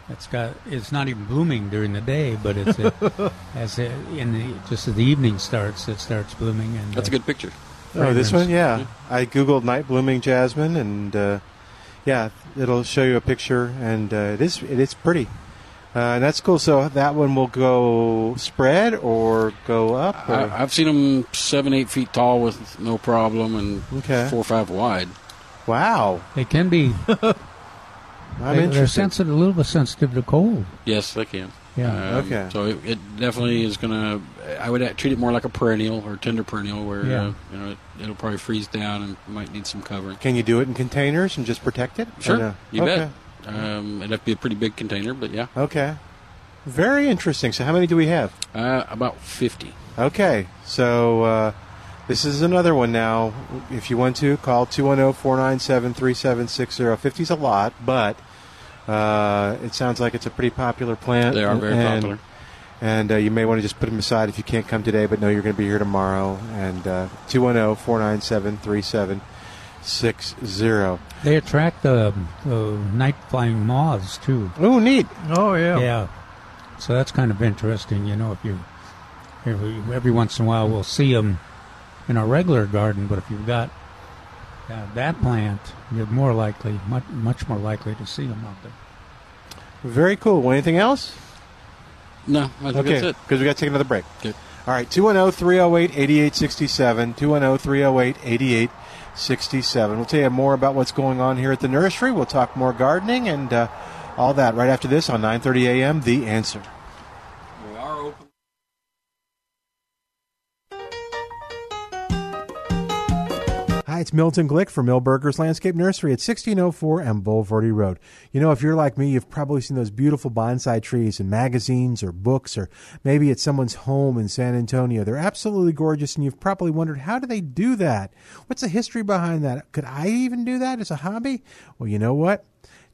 it's got it's not even blooming during the day, but it's uh as it, in the just as the evening starts, it starts blooming. And That's a uh, good picture. Oh, this one, yeah. I googled night blooming jasmine, and uh, yeah, it'll show you a picture, and uh, it is it is pretty, uh, and that's cool. So that one will go spread or go up. Or? I, I've seen them seven, eight feet tall with no problem, and Okay. four or five wide. wow, it can be. I'm they, are sensitive, a little bit sensitive to cold. Yes, they can. Yeah. Um, Okay. So it, it definitely is going to. I would treat it more like a perennial or tender perennial, where Yeah. uh, you know it, it'll probably freeze down and might need some covering. Can you do it in containers and just protect it? Sure, no? you okay. bet. Um, it'd have to be a pretty big container, but yeah, Okay. Very interesting. So how many do we have? uh, about fifty. Okay, so uh, this is another one now. If you want to, call 210 497 3760. 50 is a lot, but uh, it sounds like it's a pretty popular plant. They are very and, popular. And uh, you may want to just put them aside if you can't come today, but know you're going to be here tomorrow. And uh, 210 497 3760. They attract the, the night flying moths too. Oh, neat. Oh yeah. Yeah. So that's kind of interesting, you know. If you every, every once in a while we'll see them in our regular garden, but if you've got uh, that plant, you're more likely, much much more likely to see them out there. Very cool. Anything else? No, I think Okay, that's it. because we got to take another break. Good. All right, 210 308 8867. 210 308 8867. We'll tell you more about what's going on here at the nursery. We'll talk more gardening and uh, all that right after this on 9:30 a.m. The Answer. We are open. Hi, it's Milton Glick from Milberger's Landscape Nursery at 1604 and Bulverde Road. You know, if you're like me, you've probably seen those beautiful bonsai trees in magazines or books, or maybe at someone's home in San Antonio. They're absolutely gorgeous, and you've probably wondered, how do they do that? What's the history behind that? Could I even do that as a hobby? Well, you know what?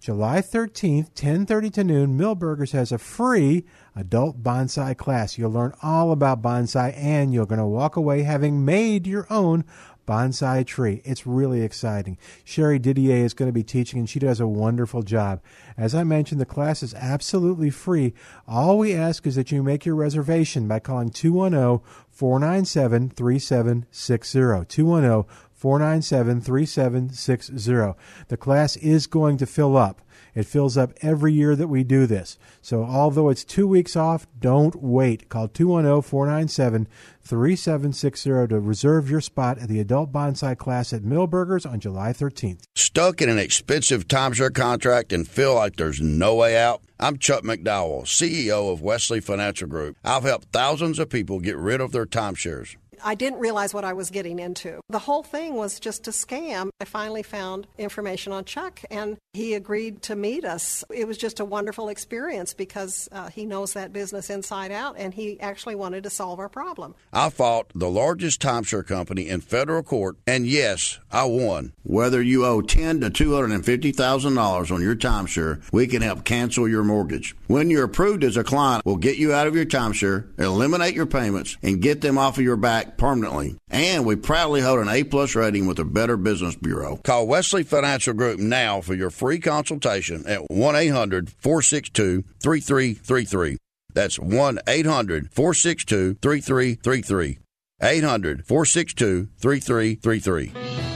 July 13th, 10:30 to noon, Milberger's has a free adult bonsai class. You'll learn all about bonsai and you're going to walk away having made your own bonsai tree. It's really exciting. Sherry Didier is going to be teaching and she does a wonderful job. As I mentioned, the class is absolutely free. All we ask is that you make your reservation by calling 210 497 3760. 210 497 3760. The class is going to fill up. It fills up every year that we do this. So, although it's two weeks off, don't wait. Call 210 497 3760 to reserve your spot at the adult bonsai class at Milberger's on July 13th. Stuck in an expensive timeshare contract and feel like there's no way out? I'm Chuck McDowell, CEO of Wesley Financial Group. I've helped thousands of people get rid of their timeshares. I didn't realize what I was getting into. The whole thing was just a scam. I finally found information on Chuck, and he agreed to meet us. It was just a wonderful experience because uh, he knows that business inside out, and he actually wanted to solve our problem. I fought the largest timeshare company in federal court, and yes, I won. Whether you owe ten to two hundred and fifty thousand dollars on your timeshare, we can help cancel your mortgage. When you're approved as a client, we'll get you out of your timeshare, eliminate your payments, and get them off of your back permanently. And we proudly hold an A plus rating with the Better Business Bureau. Call Wesley Financial Group now for your free consultation at 1 800 462 3333. That's 1 800 462 3333. 800 462 3333.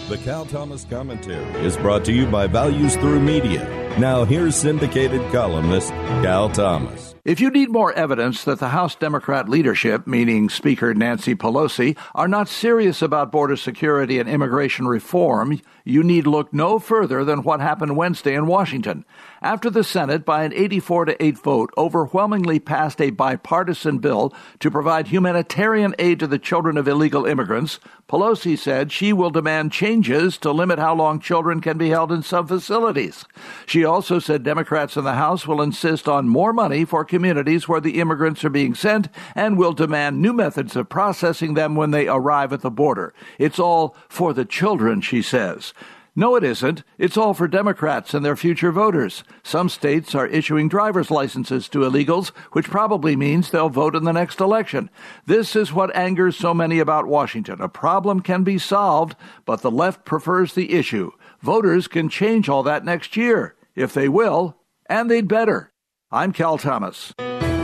The Cal Thomas Commentary is brought to you by Values Through Media. Now, here's syndicated columnist Cal Thomas. If you need more evidence that the House Democrat leadership, meaning Speaker Nancy Pelosi, are not serious about border security and immigration reform, you need look no further than what happened Wednesday in Washington. After the Senate, by an 84 to 8 vote, overwhelmingly passed a bipartisan bill to provide humanitarian aid to the children of illegal immigrants, Pelosi said she will demand changes to limit how long children can be held in some facilities. She also said Democrats in the House will insist on more money for communities where the immigrants are being sent and will demand new methods of processing them when they arrive at the border. It's all for the children, she says. No, it isn't. It's all for Democrats and their future voters. Some states are issuing driver's licenses to illegals, which probably means they'll vote in the next election. This is what angers so many about Washington. A problem can be solved, but the left prefers the issue. Voters can change all that next year, if they will, and they'd better. I'm Cal Thomas.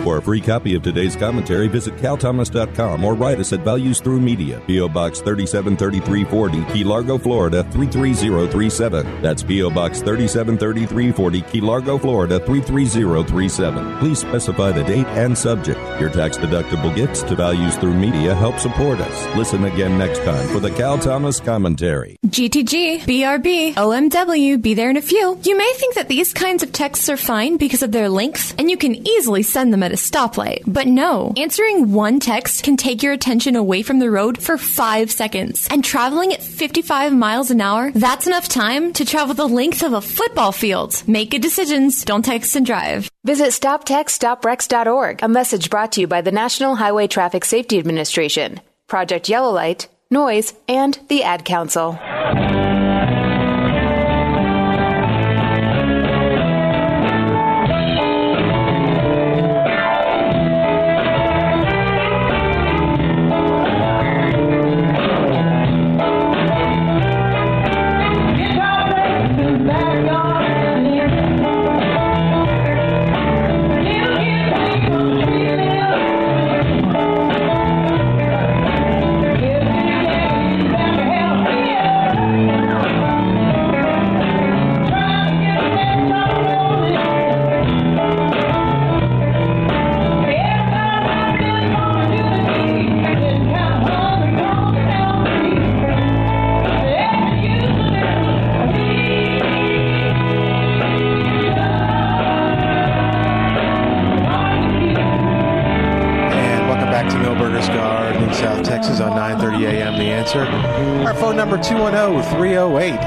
For a free copy of today's commentary, visit calthomas.com or write us at Values Through Media, P.O. Box 373340, Key Largo, Florida 33037. That's P.O. Box 373340, Key Largo, Florida 33037. Please specify the date and subject. Your tax deductible gifts to Values Through Media help support us. Listen again next time for the Cal Thomas Commentary. GTG, BRB, OMW, be there in a few. You may think that these kinds of texts are fine because of their length, and you can easily send them at a stoplight. But no, answering one text can take your attention away from the road for five seconds. And traveling at 55 miles an hour, that's enough time to travel the length of a football field. Make good decisions, don't text and drive. Visit StopTextStopWrecks.org, a message brought to you by the National Highway Traffic Safety Administration, Project Yellow Light, Noise, and the Ad Council.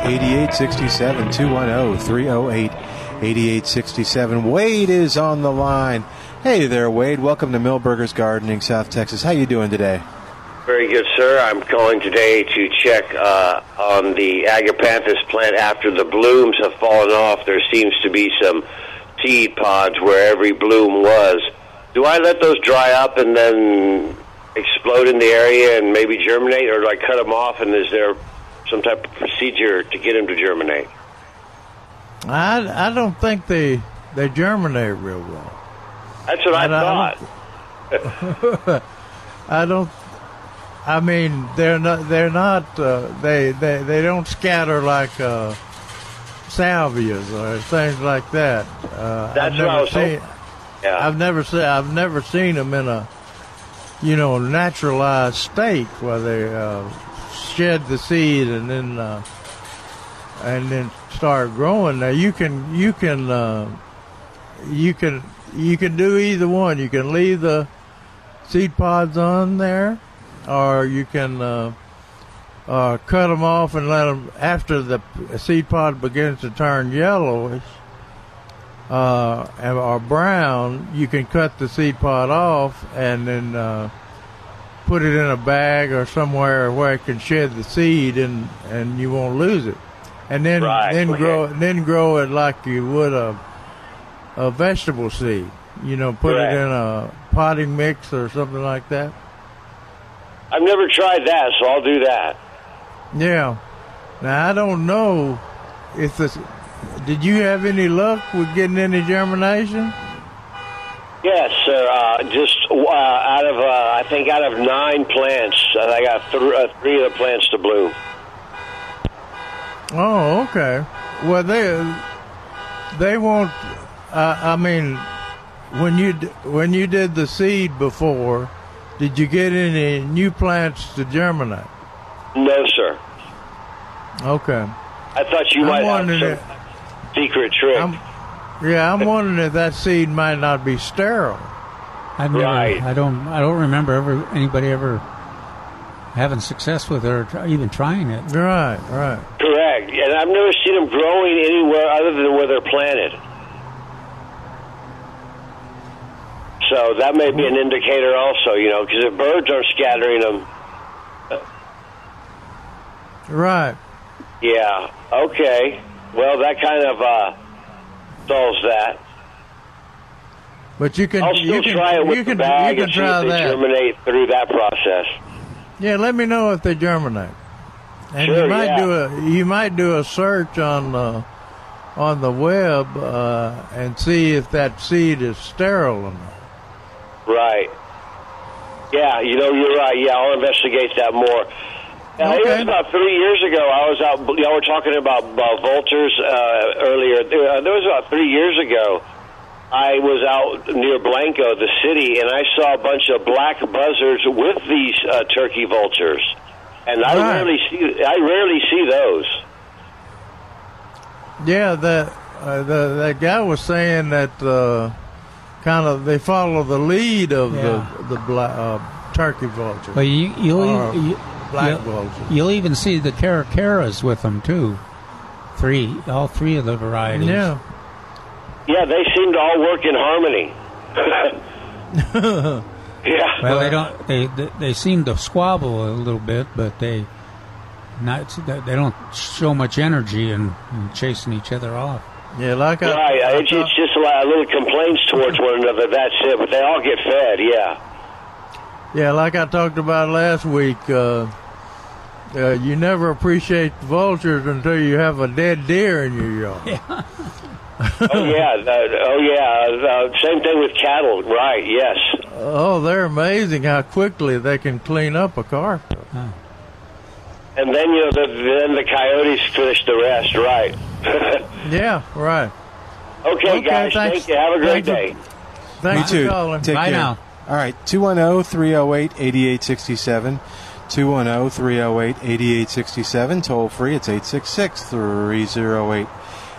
210-308-8867 210-308-8867. Wade is on the line. Hey there, Wade. Welcome to Milberger's Gardening, South Texas. How you doing today? Very good, sir. I'm calling today to check uh, on the agapanthus plant after the blooms have fallen off. There seems to be some seed pods where every bloom was. Do I let those dry up and then explode in the area and maybe germinate, or do I cut them off? And is there some type of procedure to get them to germinate? I, I don't think they they germinate real well. That's what I, I- thought. I don't. I mean, they're not. They're not. Uh, they they they don't scatter like uh, salvias or things like that. Uh, That's I've what I never was seen. Yeah. I've never seen. I've never seen them in a, you know, naturalized state where they uh, shed the seed and then uh, and then start growing. Now you can you can uh, you can you can do either one. You can leave the seed pods on there, or you can uh, uh, cut them off and let them after the seed pod begins to turn yellowish uh, or brown. You can cut the seed pod off and then uh, put it in a bag or somewhere where it can shed the seed and and you won't lose it. And then Right, then okay. grow then grow it like you would a a vegetable seed. You know, put Correct. it in a potting mix or something like that. I've never tried that, so I'll do that. Yeah. Now I don't know if this. Did you have any luck with getting any germination? Yes, sir. Uh, just uh, out of, uh, I think, out of nine plants, I got th- uh, three of the plants to bloom. Oh, okay. Well, they they won't. Uh, I mean, when you d- when you did the seed before, did you get any new plants to germinate? No, sir. Okay. I thought you I'm might have some secret trick. Yeah, I'm wondering if that seed might not be sterile. I've never. Right. I don't. I don't remember ever anybody ever having success with it or try, even trying it. Right. Right. Correct. And I've never seen them growing anywhere other than where they're planted. So that may be an indicator also, you know, because if birds are scattering them, Right. yeah, okay. Well, that kind of uh, solves that. But you can. I'll still you can, try it with you the can, bag you can and see try if they that. germinate through that process. Yeah, let me know if they germinate. And Sure, you might yeah. do a you might do a search on the on the web uh, and see if that seed is sterile or not. Right. Yeah, you know, you're right. Yeah, I'll investigate that more. Uh, It was about three years ago. I was out. Y'all were talking about uh, vultures uh, earlier. There, uh, there was about three years ago. I was out near Blanco, the city, and I saw a bunch of black buzzards with these uh, turkey vultures, and I Right. rarely see. I rarely see those. Yeah, that uh, the that guy was saying that uh, kind of they follow the lead of Yeah. the the black, uh, turkey vulture. But you, you'll, Or you, black you'll, vulture. you'll even see the caracaras with them too. Three, all three of the varieties. Yeah. Yeah, they seem to all work in harmony. yeah. Well, they don't. They, they they seem to squabble a little bit, but they not. They don't show much energy in, in chasing each other off. Yeah, like I, Right, it's, it's just like little complaints towards one another. That's it. But they all get fed. Yeah. Yeah, like I talked about last week, uh, uh, you never appreciate the vultures until you have a dead deer in your yard. Yeah. Oh yeah. Uh, oh yeah. Uh, same thing with cattle. Right. Yes. Oh, they're amazing how quickly they can clean up a carcass. And then you know, the, then the coyotes finish the rest. Right. Yeah, right. okay, guys. thanks. Thank you. Have a great Thanks day. Thanks Me too. for calling. Take care. All right, oh, 210 308 8867. 210 308 8867. Toll free, it's 866 308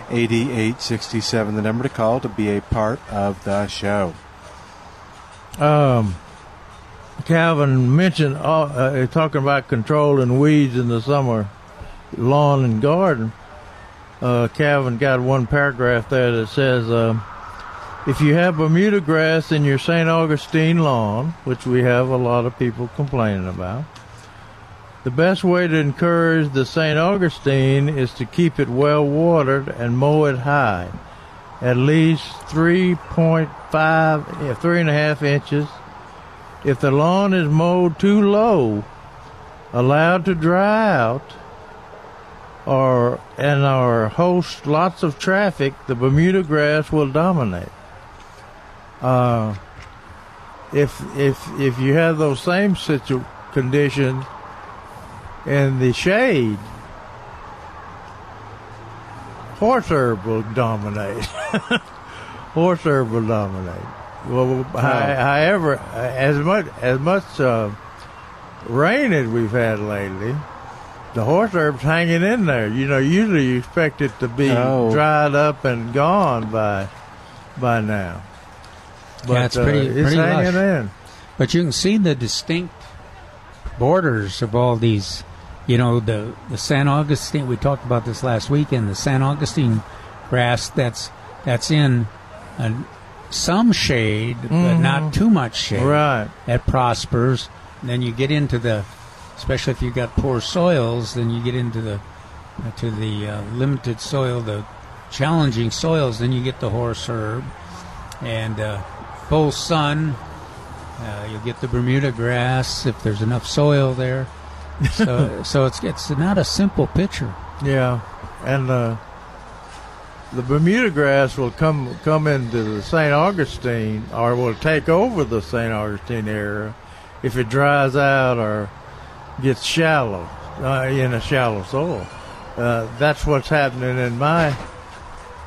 8867. The number to call to be a part of the show. Um, Calvin mentioned uh, uh, talking about controlling weeds in the summer lawn and garden. Uh, Calvin got one paragraph there that says, um, if you have Bermuda grass in your St. Augustine lawn, which we have a lot of people complaining about, the best way to encourage the St. Augustine is to keep it well watered and mow it high, at least 3.5, three and a half inches. If the lawn is mowed too low, allowed to dry out, or and or host lots of traffic, the Bermuda grass will dominate. Uh, if if if you have those same situ conditions in the shade, horse herb will dominate. horse herb will dominate. Well, however, as much as much uh, rain as we've had lately, the horse herb's hanging in there. You know, usually you expect it to be Oh. dried up and gone by by now. But yeah, it's uh, pretty it's pretty hanging lush. in. But you can see the distinct borders of all these. You know, the the San Augustine. We talked about this last weekend. The San Augustine grass that's that's in a, some shade, but Mhm. not too much shade. Right. That prospers. And then you get into the, especially if you've got poor soils, then you get into the to the uh, limited soil, the challenging soils. Then you get the horse herb, and uh, full sun. Uh, you'll get the Bermuda grass if there's enough soil there. So, so it's it's not a simple picture. Yeah, and uh, the Bermuda grass will come come into the St. Augustine, or will take over the St. Augustine area if it dries out or gets shallow uh, in a shallow soil. Uh, that's what's happening in my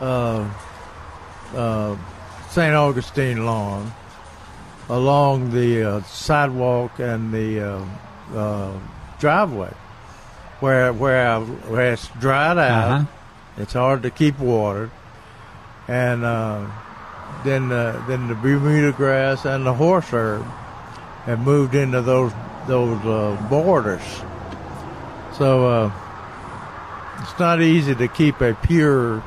uh, uh, St. Augustine lawn along the uh, sidewalk and the uh, uh, driveway, where where, where it's dried out. Uh-huh. It's hard to keep watered, and uh, then uh, then the Bermuda grass and the horse herb have moved into those those uh, borders. So uh, it's not easy to keep a pure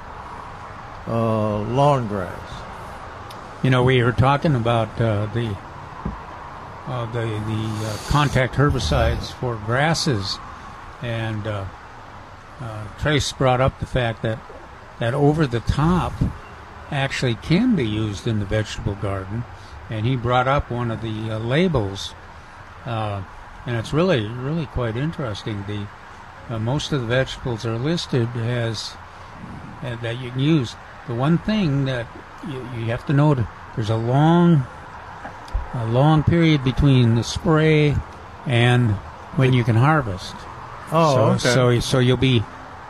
uh, lawn grass. You know, we were talking about uh, the uh, the the uh, contact herbicides for grasses, and uh, uh, Trace brought up the fact that that over the top actually can be used in the vegetable garden, and he brought up one of the uh, labels, and it's really really quite interesting. The most of the vegetables are listed as that you can use. The one thing that you, you have to know there's a long a long period between the spray and when you can harvest. Oh, so, okay. so so you'll be,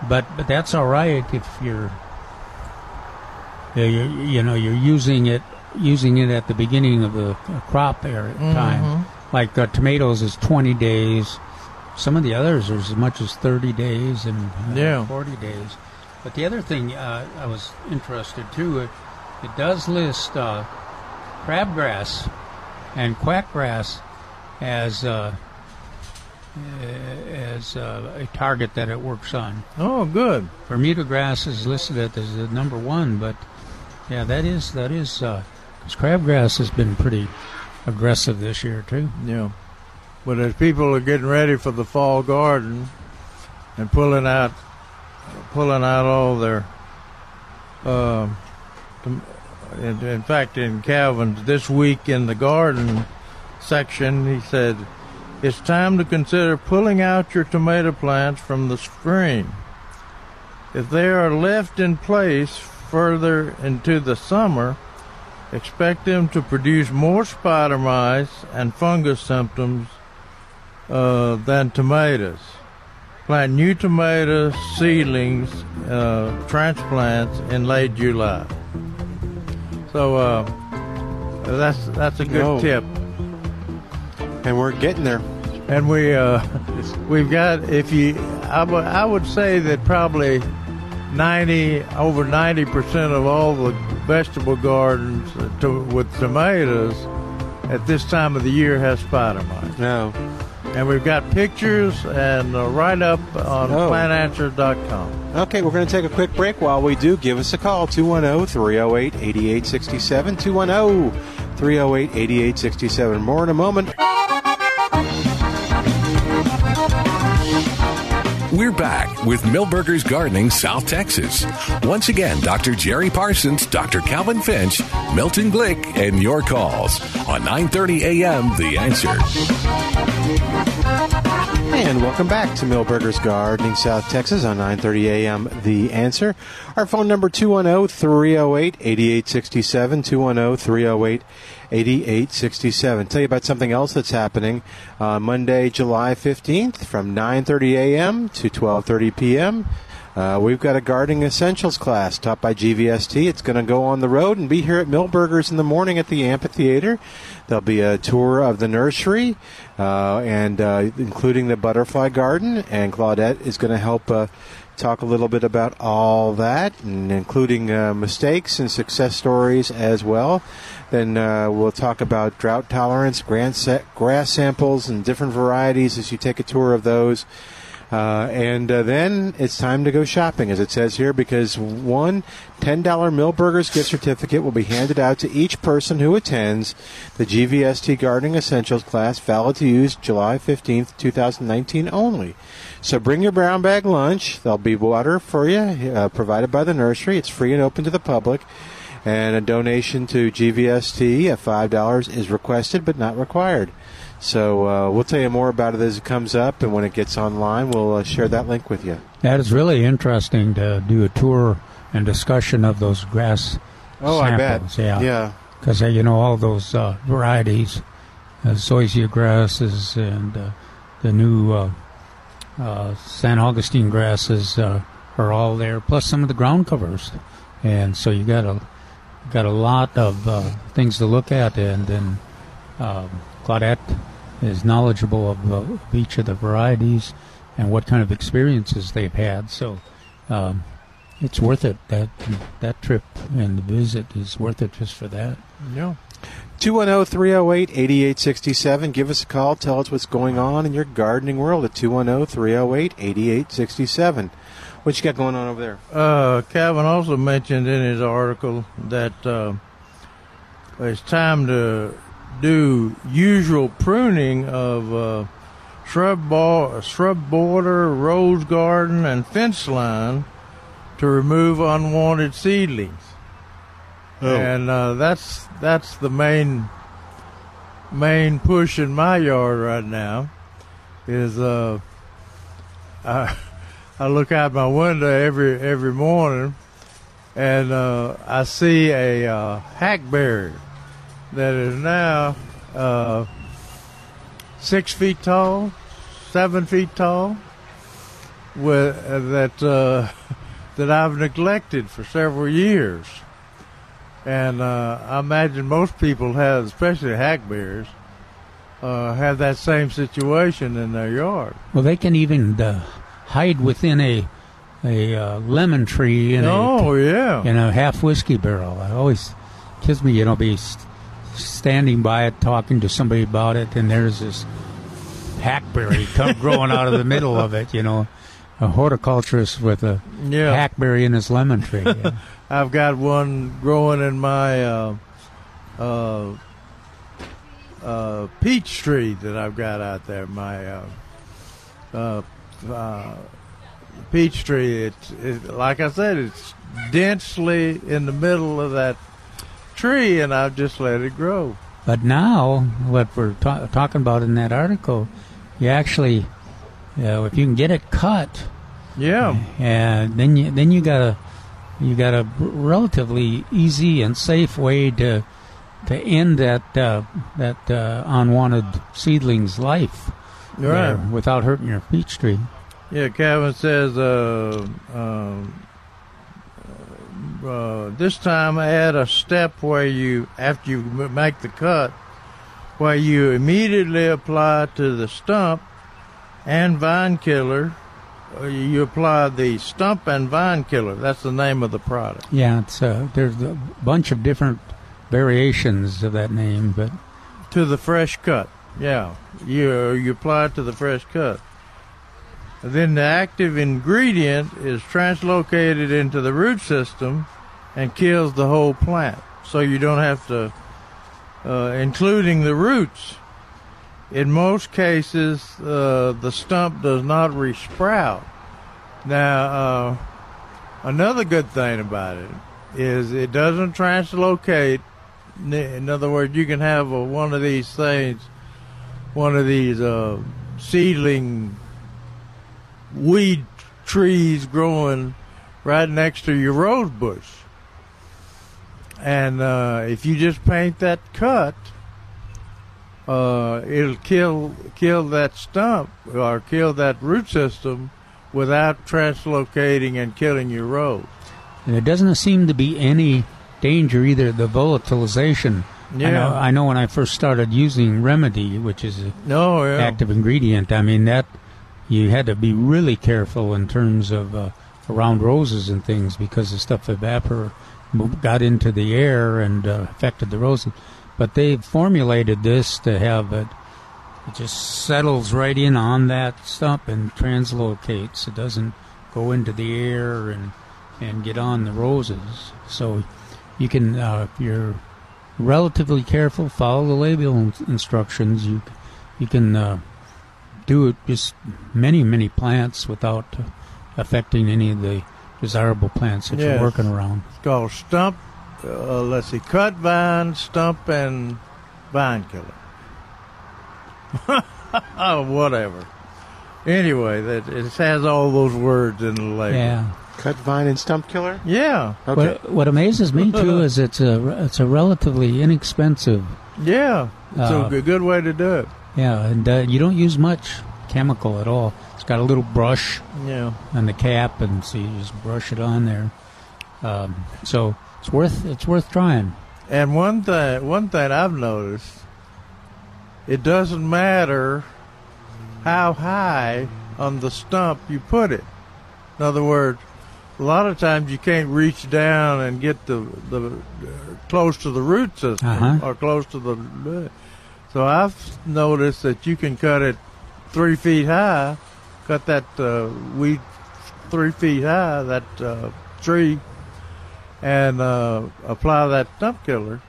but but that's all right if you're, you you know you're using it using it at the beginning of the crop area Mhm. time. Like uh, tomatoes is 20 days. Some of the others are as much as 30 days and uh, Yeah. 40 days. But the other thing uh, I was interested too, it, does list uh, crabgrass and quackgrass as uh, as uh, a target that it works on. Oh, good. Bermuda grass is listed as the number one, but yeah, that is that is because crabgrass has been pretty aggressive this year too. Yeah. But as people are getting ready for the fall garden and pulling out pulling out all their um tom- in, in fact in Calvin's this week in the garden section he said it's time to consider pulling out your tomato plants from the spring. If they are left in place further into the summer, expect them to produce more spider mites and fungus symptoms uh, than tomatoes. Plant new tomato seedlings, uh, transplants in late July. So uh, that's that's a good Oh. tip. And we're getting there. And we uh, we've got if you I would I would say that probably ninety over ninety percent of all the vegetable gardens to, with tomatoes at this time of the year has spider mites. No. And we've got pictures and uh, right up on Oh. plantanswer.com. Okay, we're going to take a quick break. While we do, give us a call 210 308 8867. 210 308 8867. More in a moment. We're back with Milberger's Gardening, South Texas. Once again, Dr. Jerry Parsons, Dr. Calvin Finch, Milton Glick, and your calls on 9:30 a.m. The Answer. And welcome back to Milberger's Gardening, South Texas on 9:30 a.m. The Answer. Our phone number 210-308-8867 210-308-8867. Tell you about something else that's happening uh, Monday, July 15th from 9:30 a.m. to 12:30 p.m. Uh, we've got a gardening essentials class taught by GVST. It's going to go on the road and be here at Milberger's in the morning at the amphitheater. There'll be a tour of the nursery, uh, and uh, including the butterfly garden. And Claudette is going to help uh, talk a little bit about all that, and including uh, mistakes and success stories as well. Then uh, we'll talk about drought tolerance, grass samples, and different varieties as you take a tour of those. Uh, and uh, then it's time to go shopping, as it says here, because one $10 Milberger's gift certificate will be handed out to each person who attends the GVST Gardening Essentials class, valid to use July 15th, 2019 only. So bring your brown bag lunch. There'll be water for you, uh, provided by the nursery. It's free and open to the public. And a donation to GVST at $5 is requested but not required. So uh, we'll tell you more about it as it comes up, and when it gets online, we'll uh, share that link with you. That is really interesting to do a tour and discussion of those grass oh, samples. I bet. Yeah, yeah. Because you know all those uh, varieties, uh, zoysia grasses, and uh, the new uh, uh, San Augustine grasses uh, are all there. Plus some of the ground covers, and so you got a got a lot of uh, things to look at, and then um, Claudette is knowledgeable of, uh, of each of the varieties and what kind of experiences they've had. So um, it's worth it. That that trip and the visit is worth it just for that. Yeah. 210 308 8867. Give us a call. Tell us what's going on in your gardening world at 210 308 8867. What you got going on over there? Uh, Calvin also mentioned in his article that uh, it's time to do usual pruning of uh, shrub, bo- shrub border, rose garden, and fence line to remove unwanted seedlings. Oh. And uh, that's that's the main main push in my yard right now. Is uh, I, I look out my window every every morning, and uh, I see a uh, hackberry that is now uh, six feet tall, seven feet tall, with uh, that uh, that I've neglected for several years. And uh, I imagine most people have, especially hackberries, uh, have that same situation in their yard. Well, they can even uh, hide within a a uh, lemon tree in Oh, a yeah. in a half whiskey barrel. I always kills me, you know, be standing by it talking to somebody about it, and there's this hackberry come growing out of the middle of it. You know, a horticulturist with a Yeah. hackberry in his lemon tree. yeah. I've got one growing in my uh, uh, uh, peach tree that I've got out there. My uh, uh, uh, peach tree. It's it, like I said, it's densely in the middle of that tree, and I've just let it grow. But now, what we're ta- talking about in that article, you actually, you know, if you can get it cut, Yeah. and then you then you got a you got a relatively easy and safe way to to end that uh, that uh, unwanted seedling's life Right. without hurting your peach tree. Yeah, Calvin says, uh, um, uh, this time add a step where you, after you make the cut, where you immediately apply to the stump and vine killer. uh, You apply the stump and vine killer. That's the name of the product. Yeah, it's uh, there's a bunch of different variations of that name, but To the fresh cut. Yeah, you you apply it to the fresh cut. Then the active ingredient is translocated into the root system and kills the whole plant. So you don't have to, uh, including the roots. In most cases, uh, the stump does not resprout. Now, uh, another good thing about it is it doesn't translocate. In- other words, you can have a, one of these things, one of these uh, seedling weed trees growing right next to your rose bush. And uh, if you just paint that cut, uh, it'll kill kill that stump or kill that root system without translocating and killing your road. And there doesn't seem to be any danger either the volatilization. I Yeah. know, I know when I first started using Remedy, which is an Oh, yeah. active ingredient, I mean, that you had to be really careful in terms of uh, around roses and things because the stuff evapor got into the air and uh, affected the roses. But they formulated this to have it, it just settles right in on that stump and translocates. It doesn't go into the air and and get on the roses. So you can, uh, if you're relatively careful, follow the label instructions. You you can uh, do it just many many plants without uh, affecting any of the desirable plants that Yes. you're working around. It's called stump. Uh, let's see, cut vine, stump, and vine killer. oh, whatever. Anyway, that it has all those words in the label. Yeah. Cut vine and stump killer. Yeah. What, what amazes me too is it's a it's a relatively inexpensive. Yeah. It's Uh, a good, good way to do it. Yeah, and uh, you don't use much chemical at all. It's got a little brush Yeah. on the cap, and so you just brush it on there. Um, so it's worth it's worth trying. And one thing, one thing I've noticed, it doesn't matter how high on the stump you put it. In other words, a lot of times you can't reach down and get the the uh, close to the root system Uh-huh. or close to the. So I've noticed that you can cut it three feet high, cut that uh, weed three feet high, that uh, tree, and uh, apply that stump killer,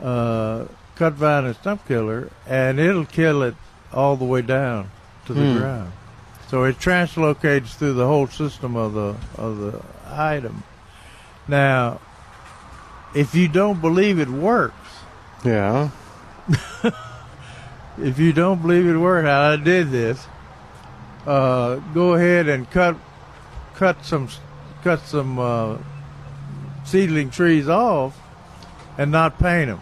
uh, cut vine and stump killer, and it'll kill it all the way down to the Hmm. ground. So it translocates through the whole system of the of the item. Now, if you don't believe it works, Yeah. if you don't believe it worked, how I did this, uh, go ahead and cut cut some cut some uh, seedling trees off and not paint them.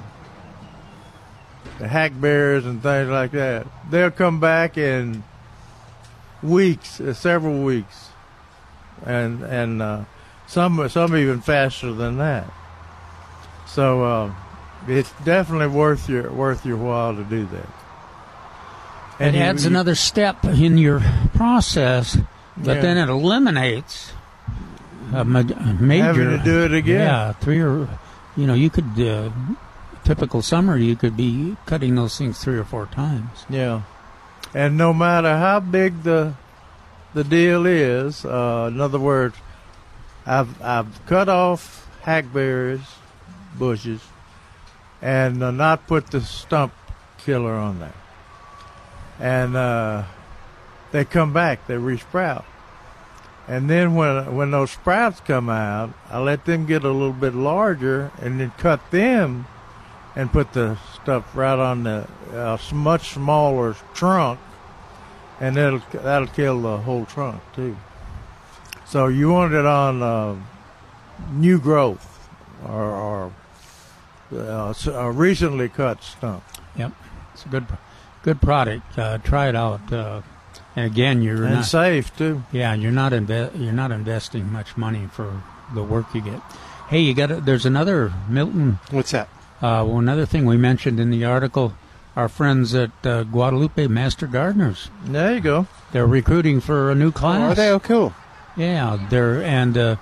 The hackberries and things like that. They'll come back in weeks, uh, several weeks, and and uh, some some even faster than that. So uh, it's definitely worth your worth your while to do that. It you- adds you- another step in your process, but Yeah. then it eliminates a, ma- major Having to do it again. Yeah, three or you know you could uh, typical summer you could be cutting those things three or four times. Yeah, and no matter how big the the deal is, uh, in other words, I've I've cut off hackberries bushes and uh, not put the stump killer on there, and uh, they come back, they resprout. And then when when those sprouts come out, I let them get a little bit larger, and then cut them, and put the stuff right on the uh, much smaller trunk, and that'll that'll kill the whole trunk too. So you want it on uh, new growth or, or uh, recently cut stump. Yep, it's a good good product. Uh, try it out. Uh, and again, you're And not, safe too. Yeah, you're not inve- you're not investing much money for the work you get. Hey, you got to there's another Milton. What's that? Uh, well, another thing we mentioned in the article, our friends at uh, Guadalupe Master Gardeners. There you go. They're recruiting for a new class. are they? Oh, cool. Yeah, they're and uh,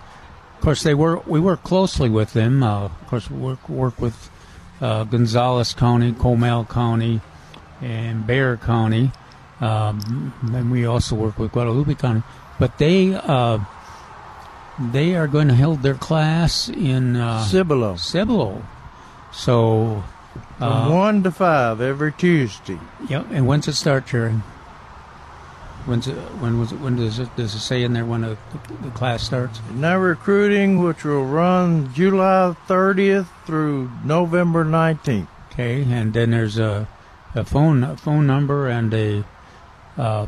of course they work. We work closely with them. Uh, of course, we work work with uh, Gonzales County, Comal County, and Bexar County, um, and we also work with Guadalupe County. But they uh, they are going to hold their class in uh, Cibolo. Cibolo. So From uh, one to five every Tuesday. Yep. And when's it start, Jerry? When's it, when was it, when does it does it say in there when the, the class starts? Now recruiting, which will run July 30th through November 19th. Okay, and then there's a, a phone a phone number and a uh,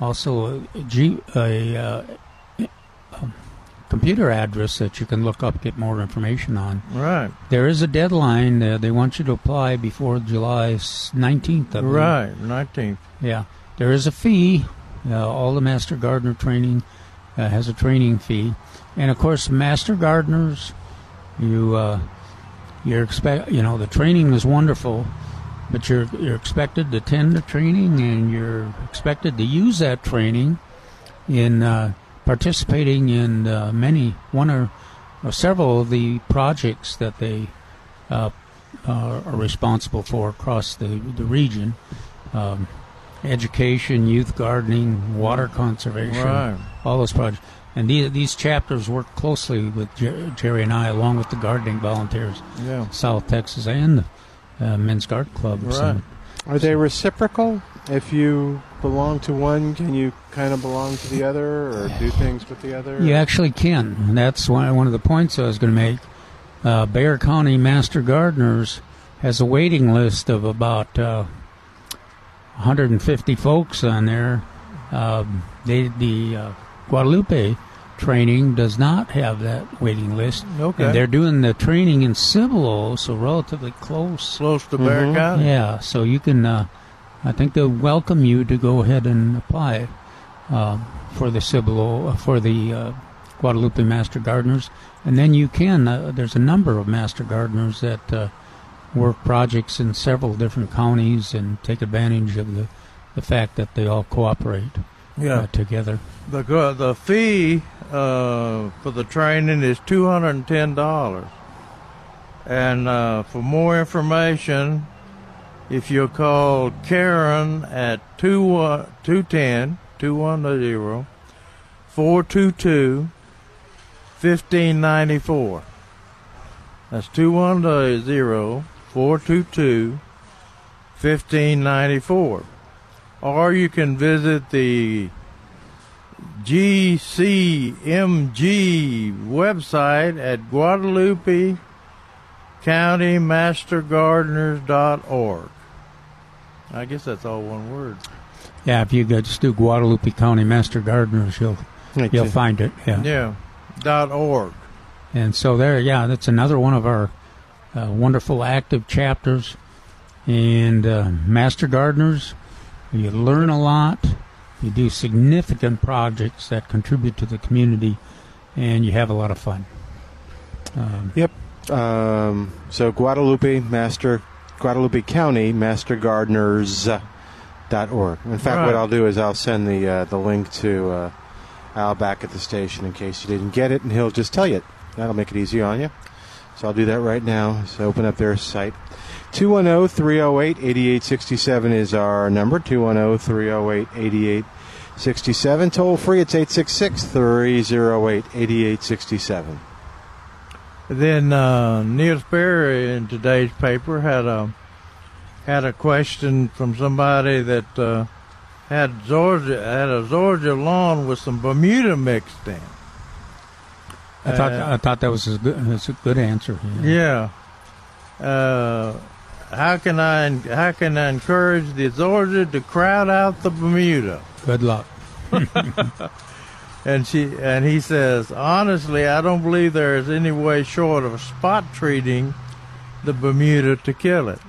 also a, G, a, uh, a computer address that you can look up get more information on. Right. There is a deadline. Uh, they want you to apply before July nineteenth. Right, 19th. Yeah. There is a fee Uh, all the master gardener training uh, has a training fee, and of course, master gardeners, you uh, you're expect you know the training is wonderful, but you're you're expected to attend the training and you're expected to use that training in uh, participating in uh, many one or, or several of the projects that they uh, are responsible for across the the region. Um, education, youth gardening, water conservation, Right. all those projects. And these, these chapters work closely with Jer- Jerry and I, along with the gardening volunteers, Yeah. South Texas and the uh, Men's Garden Club. of Summit. Are they reciprocal? If you belong to one, can you kind of belong to the other or do things with the other? You actually can. And that's one, one of the points I was going to make. Uh, Bexar County Master Gardeners has a waiting list of about uh, 150 folks on there. Um, they, the uh, Guadalupe training does not have that waiting list. Okay. And they're doing the training in Cibolo, so relatively close. Close to Bexar Mm-hmm. Mhm. County. Yeah, so you can, uh, I think they'll welcome you to go ahead and apply uh, for the Cibolo, uh, for the uh, Guadalupe Master Gardeners. And then you can, uh, there's a number of Master Gardeners that uh, work projects in several different counties and take advantage of the, the fact that they all cooperate Yeah. uh, together. The the fee uh, for the training is two hundred and uh, for more information, if you call Karen at two one two ten two one zero four two two fifteen ninety four. That's two one zero four two two fifteen ninety four, or you can visit the GCMG website at Guadalupe County Master Gardeners.org. I guess that's all one word. Yeah, if you go just do Guadalupe County Master Gardeners, you'll you'll find it. Yeah. Yeah. Dot org. And so there, yeah, that's another one of our uh, wonderful active chapters. And uh, Master Gardeners, you learn a lot. You do significant projects that contribute to the community, and you have a lot of fun. Um, Yep. Um, so Guadalupe Master Guadalupe County Master Gardeners dot org. In fact, Right. what I'll do is I'll send the uh, the link to uh, Al back at the station in case you didn't get it, and he'll just tell you it. That'll make it easy on you. So I'll do that right now. So open up their site. Oh, 210 308 8867 is our number. oh, 210 308 8867. Toll free, it's 866 308 8867. Then uh, Neil Sperry in today's paper had a had a question from somebody that uh, had zoysia had a zoysia lawn with some Bermuda mixed in. I thought Uh, I thought that was a good, that's a good answer. Yeah. Uh, how can I how can I encourage the zoysia to crowd out the Bermuda? Good luck. and she and he says, honestly, I don't believe there is any way short of spot treating the Bermuda to kill it.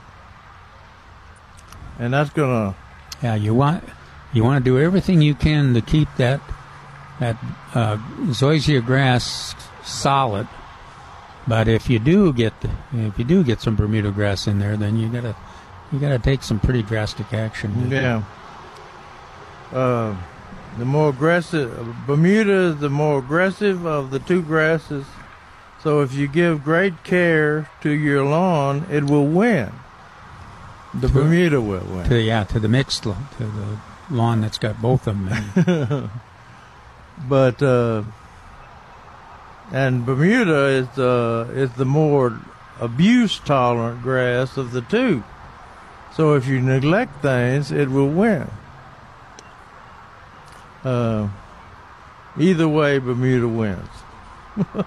And that's gonna Yeah, you want you want to do everything you can to keep that that uh, zoysia grass solid. But if you do get if you do get some Bermuda grass in there, then you gotta you gotta take some pretty drastic action. Yeah. Uh, the more aggressive Bermuda is the more aggressive of the two grasses. So if you give great care to your lawn, it will win. The To- Bermuda will win. To yeah, to the mixed lawn, to the lawn that's got both of them. but uh, and Bermuda is the is the more abuse tolerant grass of the two. So if you neglect things, it will win. Uh, either way, Bermuda wins.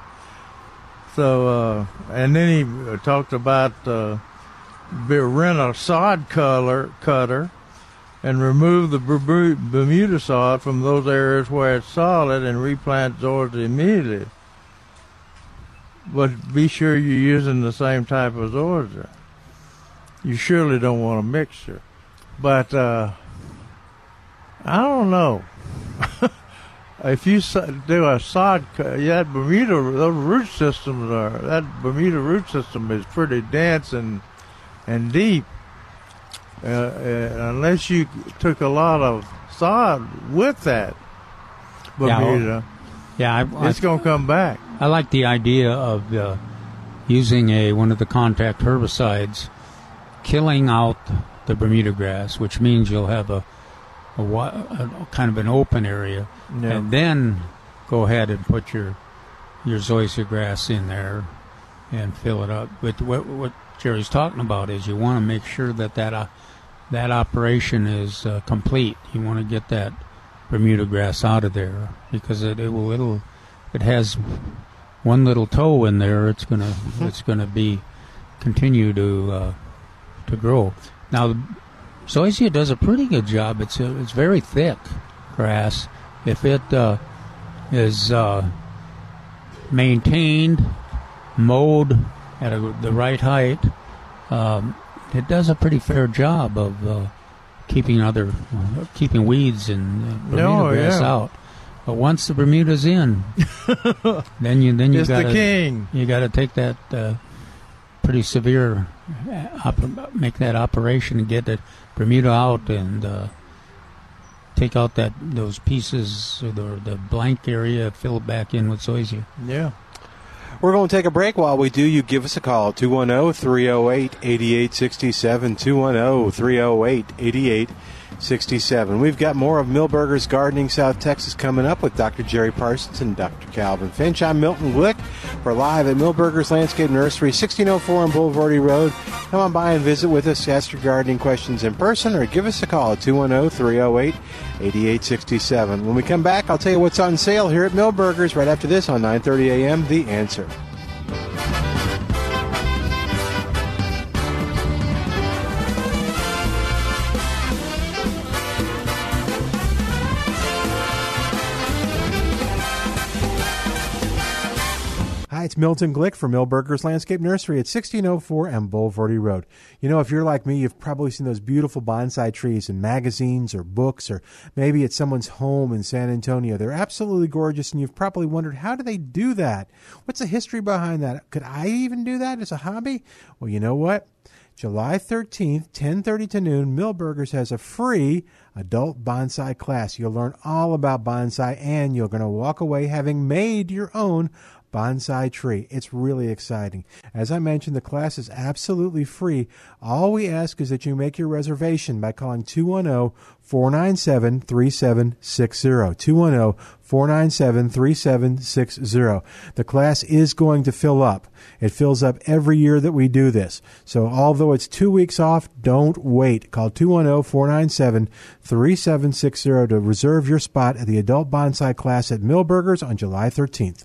so uh, and then he uh, talked about uh, rent a sod color cutter and remove the Bermuda sod from those areas where it's solid and replant zoysia immediately. But be sure you're using the same type of zoysia. You surely don't want a mixture. But uh, I don't know. if you do a sod, yeah, Bermuda, those root systems are that Bermuda root system is pretty dense and and deep. Uh, uh, unless you took a lot of sod with that Bermuda, Yeah, I, it's going to come back. I like the idea of uh, using a one of the contact herbicides, killing out the Bermuda grass, which means you'll have a, a, a kind of an open area, Yeah. and then go ahead and put your your zoysia grass in there and fill it up. But what what Jerry's talking about is you want to make sure that that uh, that operation is uh, complete. You want to get that Bermuda grass out of there because it, it will it'll it has one little toe in there. It's gonna it's gonna be continue to uh, to grow. Now, zoysia does a pretty good job. It's a, it's very thick grass. If it uh, is uh, maintained, mowed at a, the right height, um, it does a pretty fair job of uh, keeping other keeping weeds and uh, Bermuda Oh, grass yeah. out. But once the Bermuda's in, then you then you It's the got king. You got to take that uh, pretty severe, uh, op- make that operation and get the Bermuda out and uh, take out that those pieces or the the blank area, fill it back in with zoysia. Yeah. We're going to take a break. While we do, you give us a call 210 308 8867. 210 308 8867. We've got more of Milberger's Gardening South Texas coming up with Dr. Jerry Parsons and Dr. Calvin Finch. I'm Milton Glick. We're live at Milberger's Landscape Nursery, 1604 on Bulverde Road. Come on by and visit with us, ask your gardening questions in person, or give us a call at 210 308 8867. When we come back, I'll tell you what's on sale here at Milberger's right after this on 9:30 a.m. The Answer. It's Milton Glick from Milberger's Landscape Nursery at 1604 and Bulverde Road. You know, if you're like me, you've probably seen those beautiful bonsai trees in magazines or books, or maybe at someone's home in San Antonio. They're absolutely gorgeous, and you've probably wondered, how do they do that? What's the history behind that? Could I even do that as a hobby? Well, you know what? July 13th, 10:30 to noon, Milberger's has a free adult bonsai class. You'll learn all about bonsai and you're going to walk away having made your own bonsai tree. It's really exciting. As I mentioned, the class is absolutely free. All we ask is that you make your reservation by calling 210 497 3760. 210 497 3760. The class is going to fill up. It fills up every year that we do this. So although it's two weeks off, don't wait. Call 210 497 3760 to reserve your spot at the adult bonsai class at Milberger's on July 13th.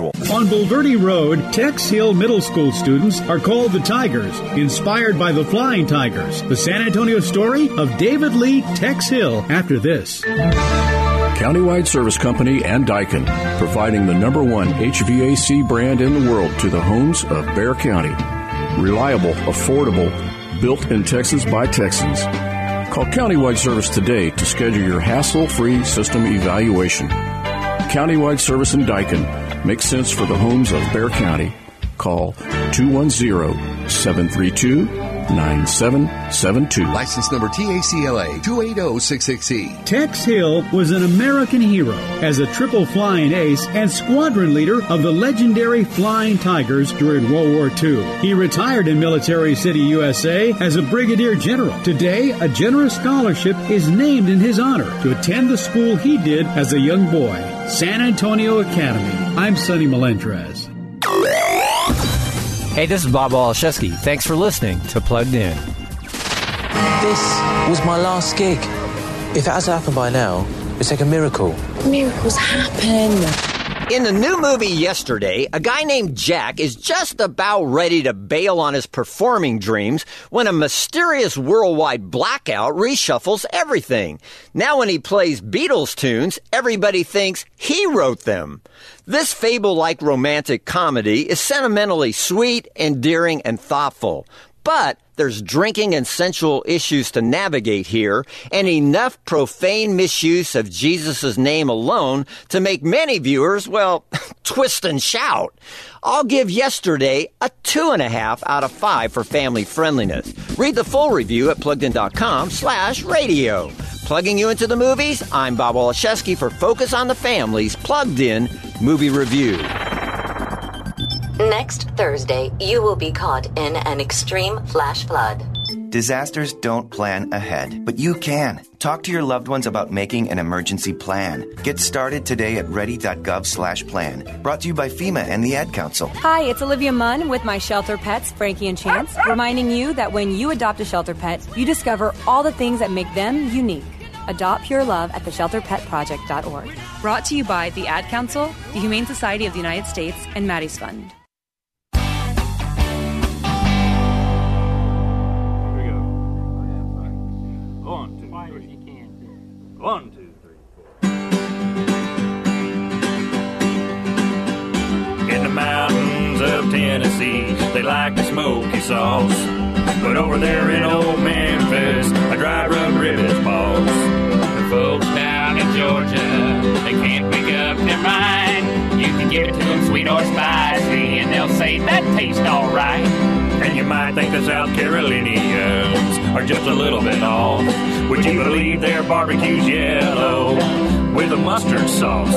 On Bulverde Road, Tex Hill Middle School students are called the Tigers, inspired by the Flying Tigers, the San Antonio story of David Lee Tex Hill after this. Countywide Service Company and Daikin, providing the number one HVAC brand in the world to the homes of Bexar County. Reliable, affordable, built in Texas by Texans. Call Countywide Service today to schedule your hassle free system evaluation. Countywide Service in Daikin makes sense for the homes of Bexar County. Call 210 732 9772. License number TACLA 280660. Tex Hill was an American hero as a triple flying ace and squadron leader of the legendary Flying Tigers during World War II. He retired in Military City, USA as a brigadier general. Today, a generous scholarship is named in his honor to attend the school he did as a young boy, San Antonio Academy. I'm Sonny Melendrez. Hey, this is Bob Waliszewski. Thanks for listening to Plugged In. This was my last gig. If it hasn't happened by now, It's like a miracle. Miracles happen. In the new movie yesterday, a guy named Jack is just about ready to bail on his performing dreams when a mysterious worldwide blackout reshuffles everything. Now when he plays Beatles tunes, everybody thinks he wrote them. This fable-like romantic comedy is sentimentally sweet, endearing, and thoughtful. But there's drinking and sensual issues to navigate here, and enough profane misuse of Jesus' name alone to make many viewers, well, twist and shout. I'll give yesterday a two and a half out of five for family friendliness. Read the full review at pluggedin.com slash radio. Plugging you into the movies, I'm Bob Waliszewski for Focus on the Family's Plugged In Movie Review. Next Thursday, you will be caught in an extreme flash flood. Disasters don't plan ahead, but you can. Talk to your loved ones about making an emergency plan. Get started today at ready.gov/plan. Brought to you by FEMA and the Ad Council. Hi, it's Olivia Munn with my shelter pets, Frankie and Chance, reminding you that when you adopt a shelter pet, you discover all the things that make them unique. Adopt Pure Love at theshelterpetproject.org. Brought to you by the Ad Council, the Humane Society of the United States, and Maddie's Fund. One, two, three, four. In the mountains of Tennessee, they like the smoky sauce. But over there in old Memphis, a dry rub ribs boss. The folks down in Georgia, they can't make up their mind. You can give it to them sweet or spicy, and they'll say that tastes alright. And you might think the South Carolinians are just a little bit off. Would you believe their barbecue's yellow with a mustard sauce?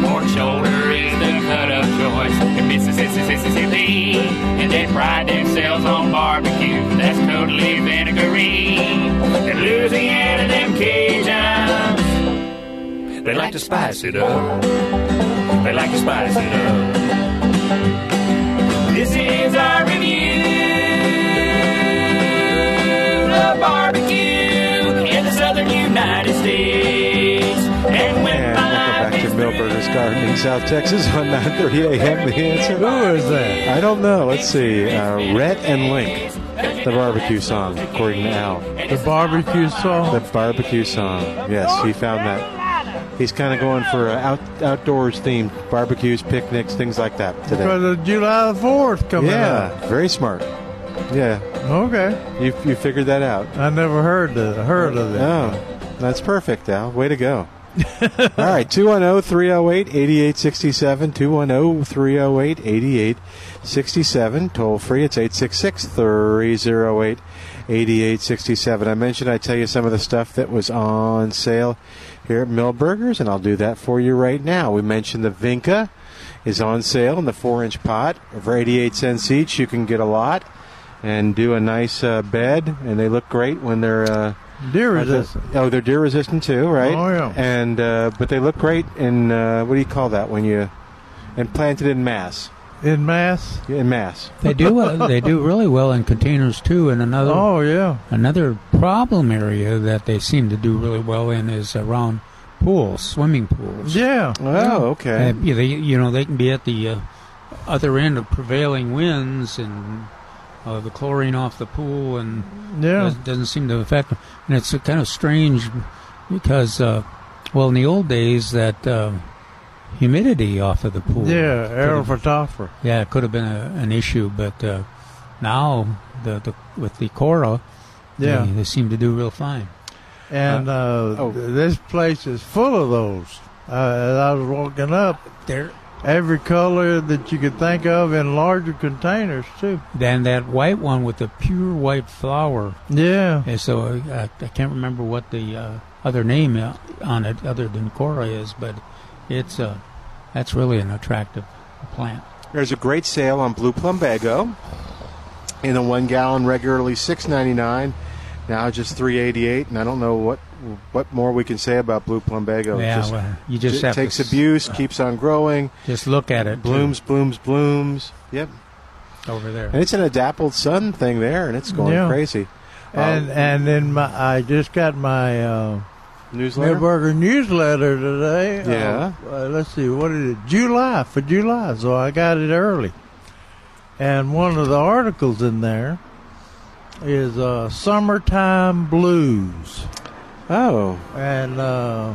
Pork shoulder is the cut of choice in Mississippi, Mississippi, and they pride themselves on barbecue that's totally vinegary. In Louisiana, them Cajuns, they like to spice it up. They like to spice it up. This is our review the southern United States. And when And welcome back to Milberger's Gardening, South Texas on 9:30 a.m. The answer. Who is that? I don't know. Let's see. Uh, Rhett and Link, the barbecue song, according to Al. The barbecue song. The barbecue song. Yes, he found that. He's kind of going for uh, out, outdoors themed barbecues, picnics, things like that today. Because of July the 4th coming yeah, up. very smart. Yeah. Okay. You you figured that out. I never heard the heard of it. Oh, that's perfect, Al. Way to go. All right, oh, 210 308 8867. 210 308 8867. Toll free, it's 866 308 8867. I mentioned I'd tell you some of the stuff that was on sale here at Milberger's, and I'll do that for you right now. We mentioned the Vinca is on sale in the 4 inch pot for 88 cents each. You can get a lot and do a nice uh, bed, and they look great when they're. Uh, Deer resistant. Oh, they're deer resistant too, right? Oh, yeah. And uh, but they look great in uh, what do you call that when you and planted in mass? In mass? In mass. They do. Uh, they do really well in containers too. And another. Oh yeah. Another problem area that they seem to do really well in is around pools, swimming pools. Yeah. Oh, okay. Uh, they, you know, they can be at the uh, other end of prevailing winds and uh, the chlorine off the pool, and Yeah. doesn't, doesn't seem to affect them. And it's uh, kind of strange because, uh, well, in the old days, that uh, humidity off of the pool. Yeah, aerial Phytophthora. Yeah, it could have been a, an issue, but uh, now the, the with the Cora, Yeah. they, they seem to do real fine. And uh, th- this place is full of those. Uh, as I was walking up, there every color that you could think of in larger containers too. Then that white one with the pure white flower. Yeah. And so uh, I can't remember what the uh, other name uh, on it other than Cora is, but it's a that's really an attractive plant. There's a great sale on blue plumbago in a one gallon, regularly six ninety nine, now just three eighty eight. And I don't know what what more we can say about blue plumbago. Yeah, Just- well, you just to takes abuse, keeps on growing, Just look at it. too, blooms, blooms, blooms. Yep, over there. and it's an adapted sun thing there, and it's going Yeah. crazy. And Um, and then my I just got my uh, Newsletter? Milberger newsletter today. Yeah. Uh, uh, let's see, what is it? July for July. So I got it early, and one of the articles in there is uh, "Summertime Blues." Oh. And uh,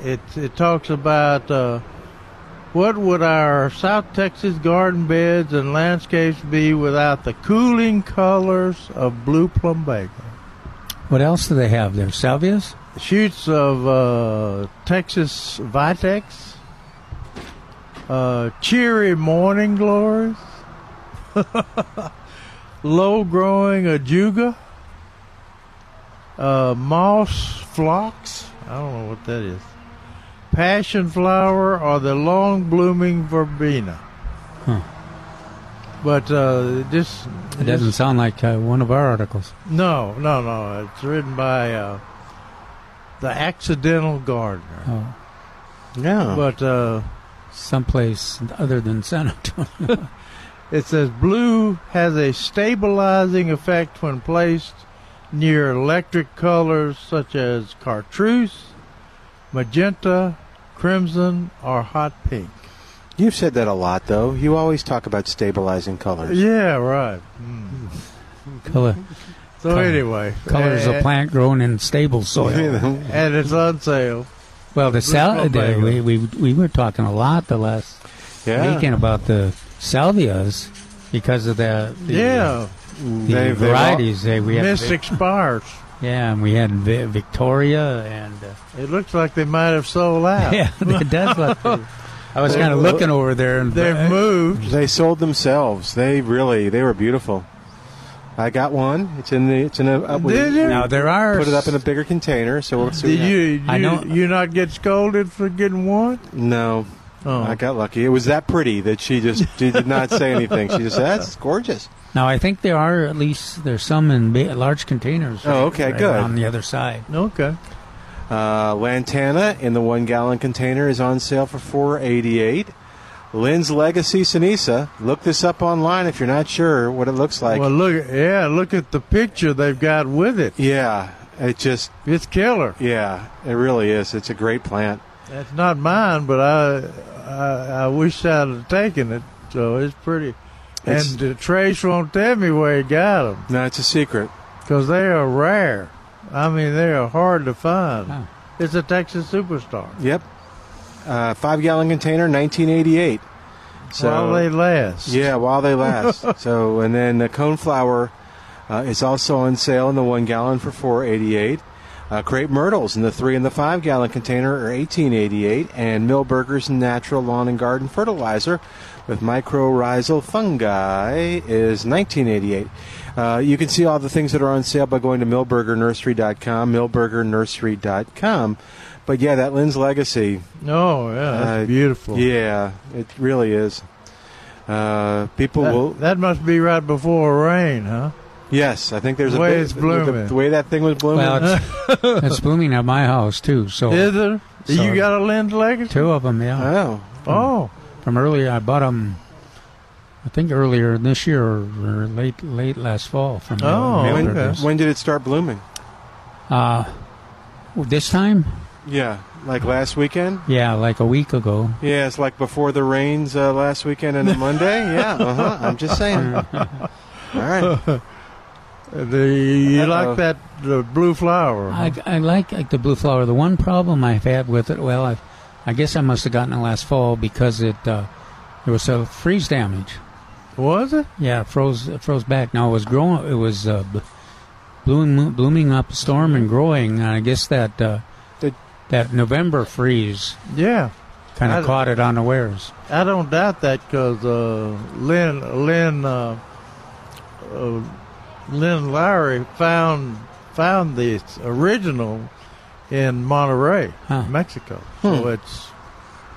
it it talks about uh, what would our South Texas garden beds and landscapes be without the cooling colors of blue plumbago. What else do they have there? Salvias? Shoots of uh, Texas Vitex, uh, cheery morning glories, low growing ajuga, uh, moss phlox. I don't know what that is. Passion flower or the long blooming verbena. Huh. But uh, this It doesn't sound like uh, one of our articles. no, no, no. It's written by uh, the Accidental Gardener. Oh. Yeah. But uh, someplace other than San Antonio. it says blue has a stabilizing effect when placed near electric colors such as chartreuse, magenta, crimson, or hot pink. You've said that a lot, though. You always talk about stabilizing colors. Yeah, right. Color. So color- anyway, colors uh, of plant grown in stable soil. and it's on sale. Well, the sal- the, we, we we were talking a lot the last Yeah. weekend about the salvias because of the, the Yeah. The They've- they've varieties. They, we had Mystic Spires. Yeah, and we had Vi- Victoria and uh, It looks like they might have sold out. yeah, it does look. pretty. I was kind of looking over there and They've moved. They sold themselves. They really, they were beautiful. I got one. It's in the. It's in a. Uh, we- Did you? Now there are Put it up in a bigger container. So we'll see. Did you, you I know- you not get scolded for getting one? No. Oh. I got lucky. It was that pretty that she just she did not say anything. She just said, "That's gorgeous." Now I think there are at least there's some in ba- large containers. Oh, okay, right good. On the other side. Okay. Uh, Lantana in the one gallon container is on sale for four eighty eight. Lynn's Legacy Cenizo. Look this up online if you're not sure what it looks like. well, look, yeah, look at the picture they've got with it. yeah, it just It's killer. yeah, it really is. It's a great plant. That's not mine, but I I, I wish I'd have taken it. So it's pretty. It's- and uh, Trace won't tell me where he got them No, it's a secret. because they are rare. I mean, they are hard to find. Huh. It's a Texas superstar. Yep. Uh, five gallon container, 1988. So While they last. Yeah, while they last. so, and then the coneflower uh, is also on sale in the one gallon for four eighty eight. Uh, crepe myrtles in the three and the five gallon container are eighteen eighty eight, and Milberger's natural lawn and garden fertilizer with mycorrhizal fungi is nineteen eighty eight. Uh, you can see all the things that are on sale by going to milbergernursery.com, milbergernursery.com. But yeah, that Lynn's Legacy, Oh, yeah, that's Uh, beautiful. yeah, it really is. Uh, people That, will. that must be right before rain, huh? Yes, I think there's The a way bit- it's blooming. The, way that thing was blooming. Well, it's, it's blooming at my house too. So Is there? So- you got a Lynn's legacy? two of them, yeah. oh, Oh, From earlier, I bought them. I think earlier this year or, or late late last fall. From Oh, Milberger's. when, okay. when did it start blooming? Uh, this time, Yeah, like last weekend. yeah, like a week ago. Yeah, it's like before the rains uh, last weekend and Monday. Yeah, uh-huh. I'm just saying. All right. The, you Uh-oh. like that the blue flower? I, I like, like the blue flower. The one problem I've had with it, well, I, I guess I must have gotten it last fall because it uh, there was a freeze damage. Was it? Yeah, it froze it froze back. Now it was growing. It was uh, blooming blooming up storm and growing. And I guess that uh, Did- that November freeze Yeah. kind of caught it unawares. I don't doubt that because uh, Lynn Lynn uh, uh, Lynn Lowrey found found the original in Monterrey, Huh. Mexico. So hmm. it's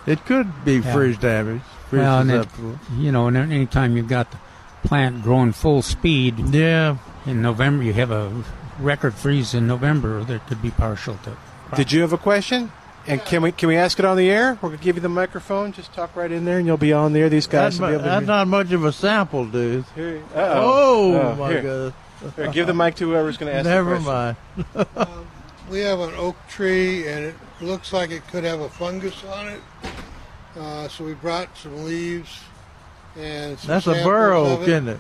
it could be Yeah. freeze damage. Freeze Well, and it, you know, and anytime you've got the plant growing full speed yeah. in November, you have a record freeze in November. There could be partial to. Did you have a question? And can we can we ask it on the air? We're gonna give you the microphone. Just talk right in there, and you'll be on there. These guys That's, will be able to. that's not much of a sample, dude. Here- Oh, uh-oh. my here. God. Here, give the mic to whoever's going to ask. Never question. mind. we have an oak tree, and it looks like it could have a fungus on it. Uh, so we brought some leaves and some That's a samples bur oak, of it. isn't it?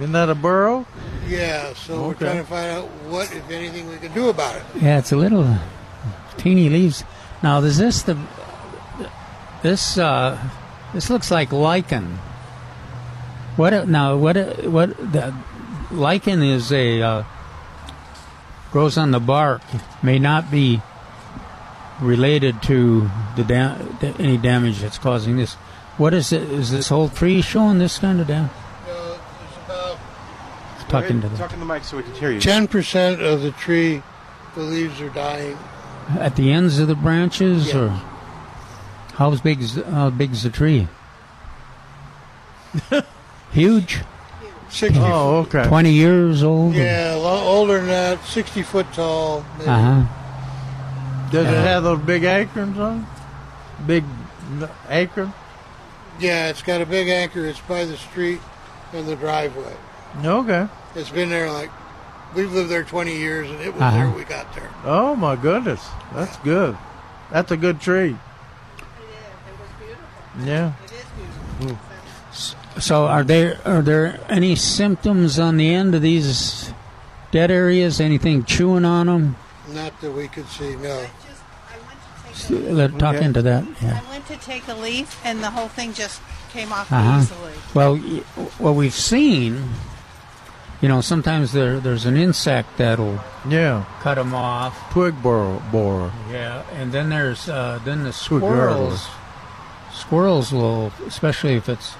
Isn't that a bur oak? Yeah, so we're trying to find out what, if anything, we can do about it. Yeah, it's a little teeny leaves. Now, is this the this uh, this looks like lichen? What now? What what the lichen is a uh, grows on the bark. May not be related to the da- any damage that's causing this. What is it? Is this whole tree showing this kind of damage? Talking to the Talking to the mic so we can hear you. Ten percent of the tree, the leaves are dying. At the ends of the branches, Yes. or how big is how big is the tree? Huge. Sixty. Oh, okay. Twenty years old. Yeah, a older than that. Sixty foot tall. maybe. Uh huh. Does it have those big acorns on? Big n- acorn? Yeah, it's got a big anchor. It's by the street and the driveway. Okay. It's been there like we've lived there 20 years, and it was Uh-huh. there we got there. Oh my goodness, that's good. That's a good tree. Yeah. It is beautiful. S so, are there are there any symptoms on the end of these dead areas? Anything chewing on them? Not that we could see. No. Let talk Okay. into that. Yeah. I went to take a leaf, and the whole thing just came off Uh-huh. easily. Well, what we've seen, you know, sometimes there there's an insect that'll Yeah. cut them off. Twig borer. borer. Yeah, and then there's uh, then the Twig squirrels. Squirrels will, especially if it's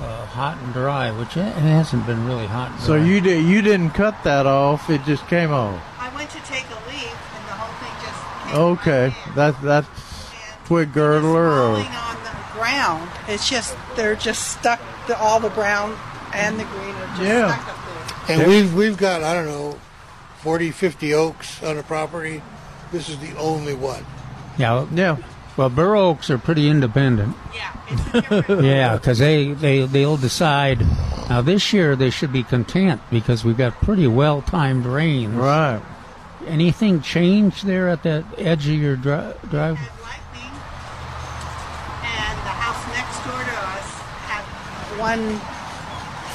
uh, hot and dry, which it hasn't been really hot. And So you did you didn't cut that off? It just came off. I went to take a leaf, and the whole thing just came Okay, that that's twig girdler or falling on the ground. It's just they're just stuck. The, all the brown and the green are just Yeah. stuck up there. And we've we've got I don't know, 40, 50 oaks on the property. This is the only one. Yeah, yeah. Well, bur oaks are pretty independent. Yeah, yeah, because they they they'll decide. Now this year they should be content because we've got pretty well timed rains. Right. Anything change there at that edge of your dri- drive? And the house next door to us had one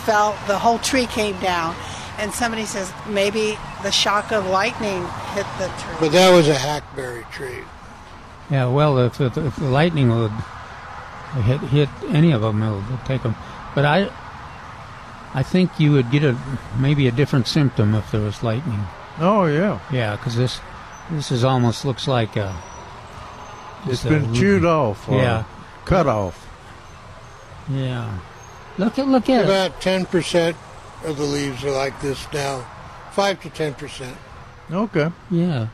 fell. The whole tree came down, and somebody says maybe the shock of lightning hit the tree. But that was a hackberry tree. Yeah. Well, if, if, if the lightning would hit hit any of them, it would take them. But I I think you would get a maybe a different symptom if there was lightning. Oh yeah. Yeah, because this this is almost looks like a. It's just a been root- chewed off. Or Yeah. Cut off. Yeah. Look at look at. About ten percent of the leaves are like this now. Five to ten percent. Okay. Yeah.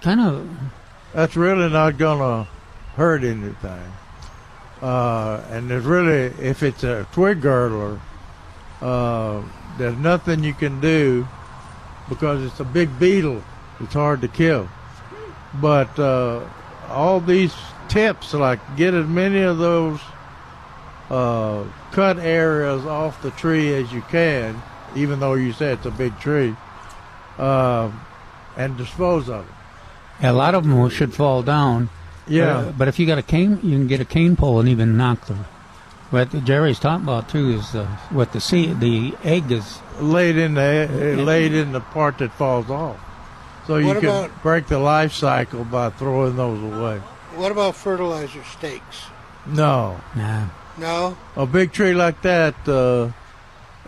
Kind of. That's really not gonna hurt anything. Uh, and there's really, if it's a twig girdler, uh, there's nothing you can do because it's a big beetle. It's hard to kill. But uh, all these tips, like get as many of those uh, cut areas off the tree as you can, even though you say it's a big tree, uh, and dispose of it. Yeah, a lot of them should fall down. Yeah. Uh, but if you got a cane, you can get a cane pole and even knock them. What Jerry's talking about too is uh, what the seed, the egg is laid in the laid in the part that falls off. So you What can about- break the life cycle by throwing those away. What about fertilizer stakes? No, Nah. No. a big tree like that, uh,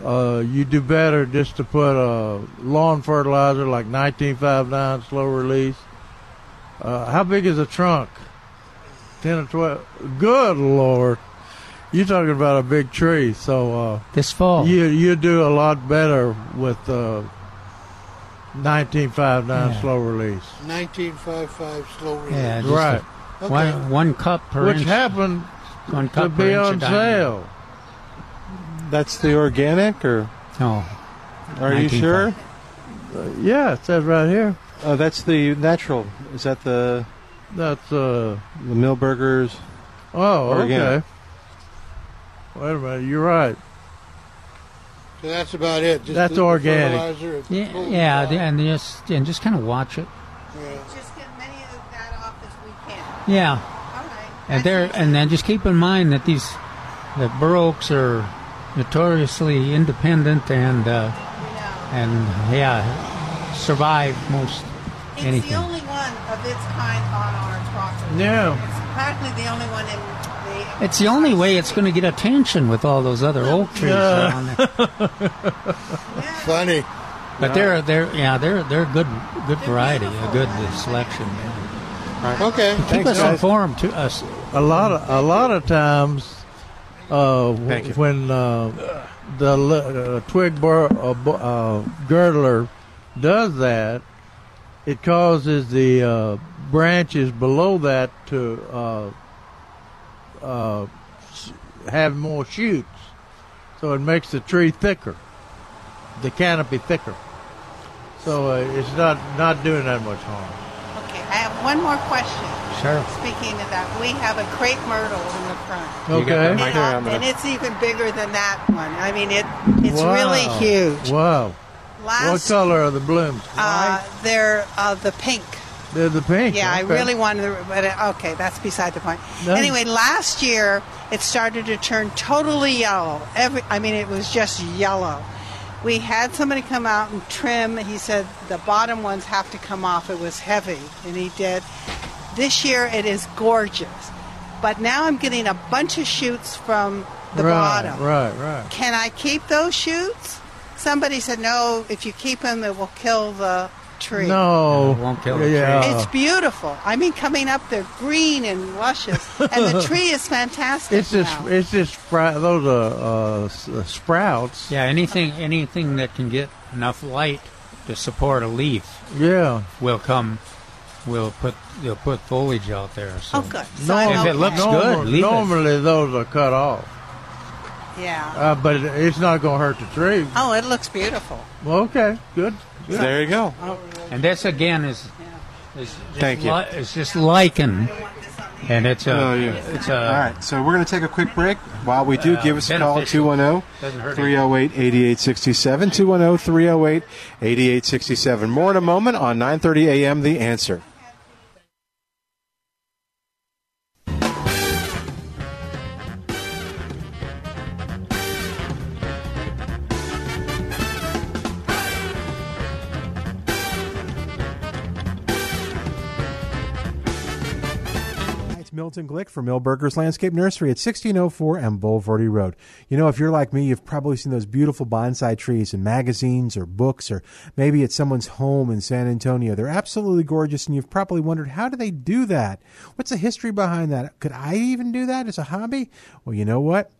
uh, you do better just to put a lawn fertilizer like 1959 slow release. Uh, how big is a trunk? 10 or 12. Good lord. You're talking about a big tree, so uh, this fall you you do a lot better with uh, 1959 Yeah. slow release. 1955 slow release. yeah, Right. a- one one cup per Which inch. happened one to per be inch on sale. That's the organic, or No. are you sure? Uh, yeah, it says right here. Oh, that's the natural. Is that the That's uh the Milberger's? oh Organic. okay. Wait a minute, you're right. So that's about it. Just That's the organic. Yeah, pull yeah, off. and just and just kind of watch it. Yeah. Just get many of that off as we can. Yeah. And there, and then just keep in mind that these, the bur oaks are notoriously independent and, uh, and yeah, survive most It's anything. the only one of its kind on our property. Yeah. It's practically the only one in the. It's the only way it's going to get attention with all those other oak trees Yeah. around there. Funny. But they're they're yeah they're they're a good good variety, a good selection. Okay. Keep us informed to us. A lot of a lot of times, uh, w- when uh, the li- uh, twig bur- uh, uh, girdler does that, it causes the uh, branches below that to uh, uh, have more shoots, so it makes the tree thicker, the canopy thicker. So uh, it's not not doing that much harm. Okay, I have one more question. Sure. Speaking of that, we have a crepe myrtle in the front. You got the And, mic uh, I'm and it's even bigger than that one. I mean, it it's Wow. really huge. Wow. what color are the blooms? Uh, they're uh, the pink. They're the pink. Yeah, I really wanted to, but uh, okay, that's beside the point. No. Anyway, last year it started to turn totally yellow. Every, I mean, it was just yellow. We had somebody come out and trim. He said the bottom ones have to come off. It was heavy, and he did. This year it is gorgeous, but now I'm getting a bunch of shoots from the right, bottom. Right, right. Can I keep those shoots? Somebody said no. If you keep them, it will kill the tree. No, it won't kill the yeah. It's beautiful. I mean, coming up, they're green and luscious, and the tree is fantastic. It's just now. it's just spr- those are uh, uh, sprouts. Yeah, anything anything that can get enough light to support a leaf. Yeah. will come. Will put they'll put foliage out there. So. Oh, good. So I'm if it okay. looks Normal- good, leave it. normally those are cut off, Yeah. uh, but it's not going to hurt the tree. Oh, it looks beautiful. Well, okay, good. There you go. And this again is is just Thank you. li- it's just lichen, and it's a Oh, yeah. it's a All right, so we're going to take a quick break. While we do, Uh, give us a call beneficial. 210 Doesn't hurt 308 8867. 210 308 8867. More in a moment on 930 a.m. The Answer. It's Milton Glick from Milberger's Landscape Nursery at 1604 and Bulverde Road. You know, if you're like me, you've probably seen those beautiful bonsai trees in magazines or books, or maybe at someone's home in San Antonio. They're absolutely gorgeous, and you've probably wondered, how do they do that? What's the history behind that? Could I even do that as a hobby? Well, you know what?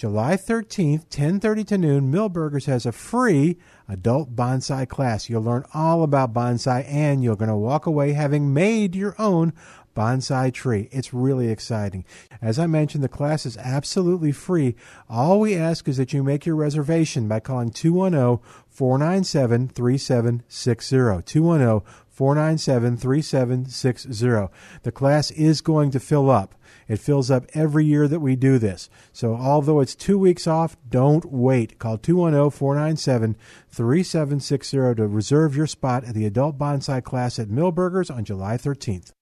July 13th, 10:30 to noon, Milberger's has a free adult bonsai class. You'll learn all about bonsai and you're going to walk away having made your own bonsai tree. It's really exciting. As I mentioned, the class is absolutely free. All we ask is that you make your reservation by calling 210 497 3760. 210 497 3760. The class is going to fill up. It fills up every year that we do this. So, although it's two weeks off, don't wait. Call 210 497 3760 to reserve your spot at the adult bonsai class at Milberger's on July 13th.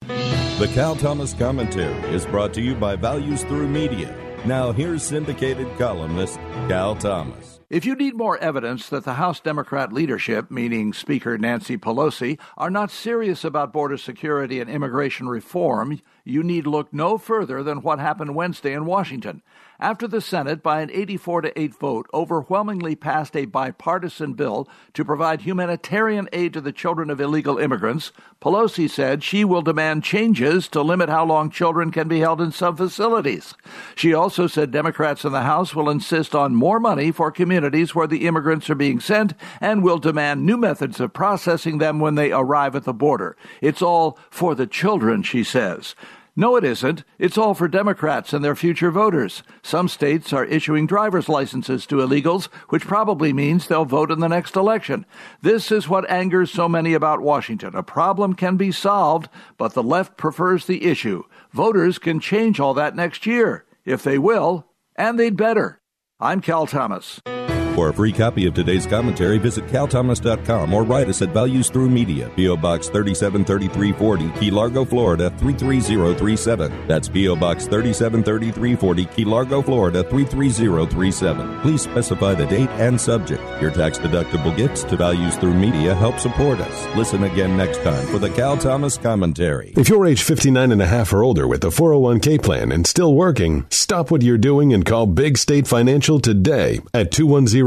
The Cal Thomas Commentary is brought to you by Values Through Media. Now, here's syndicated columnist Cal Thomas. If you need more evidence that the House Democrat leadership, meaning Speaker Nancy Pelosi, are not serious about border security and immigration reform, you need look no further than what happened Wednesday in Washington. After the Senate, by an 84 to 8 vote, overwhelmingly passed a bipartisan bill to provide humanitarian aid to the children of illegal immigrants, Pelosi said she will demand changes to limit how long children can be held in some facilities. She also said Democrats in the House will insist on more money for communities where the immigrants are being sent and will demand new methods of processing them when they arrive at the border. It's all for the children, she says. No, it isn't. It's all for Democrats and their future voters. Some states are issuing driver's licenses to illegals, which probably means they'll vote in the next election. This is what angers so many about Washington. A problem can be solved, but the left prefers the issue. Voters can change all that next year, if they will, and they'd better. I'm Cal Thomas. For a free copy of today's commentary, visit calthomas.com or write us at Values Through Media, P.O. Box 373340, Key Largo, Florida 33037. That's P.O. Box 373340, Key Largo, Florida 33037. Please specify the date and subject. Your tax deductible gifts to Values Through Media help support us. Listen again next time for the Cal Thomas Commentary. If you're age 59 and a half or older with a 401k plan and still working, stop what you're doing and call Big State Financial today at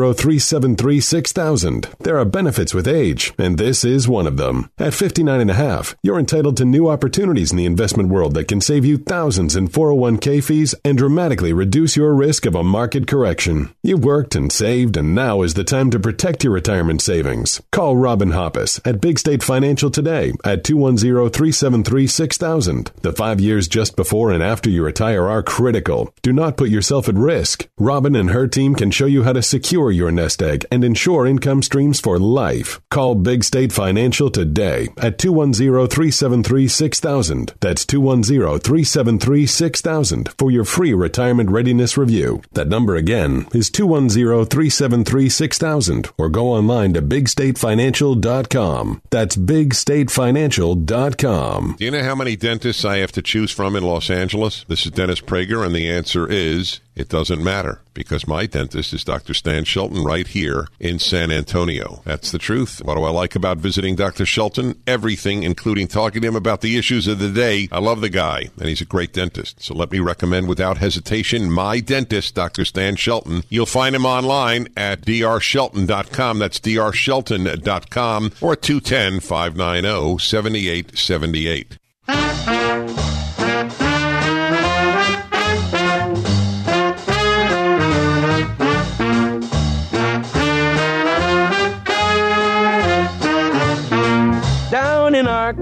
210-373-6000. There are benefits with age, and this is one of them. At 59 and a half, you're entitled to new opportunities in the investment world that can save you thousands in 401k fees and dramatically reduce your risk of a market correction. You've worked and saved, and now is the time to protect your retirement savings. Call Robin Hoppus at Big State Financial today at 210-373-6000. The five years just before and after you retire are critical. Do not put yourself at risk. Robin and her team can show you how to secure your nest egg and ensure income streams for life. Call Big State Financial today at 210-373-6000. That's 210-373-6000 for your free retirement readiness review. That number again is 210-373-6000 or go online to bigstatefinancial.com. That's bigstatefinancial.com. Do you know how many dentists I have to choose from in Los Angeles? This is Dennis Prager, and the answer is it doesn't matter because my dentist is Dr. Stan Shelton right here in San Antonio. That's the truth. What do I like about visiting Dr. Shelton? Everything, including talking to him about the issues of the day. I love the guy, and he's a great dentist. So let me recommend without hesitation my dentist, Dr. Stan Shelton. You'll find him online at drshelton.com. That's drshelton.com or 210 590 7878.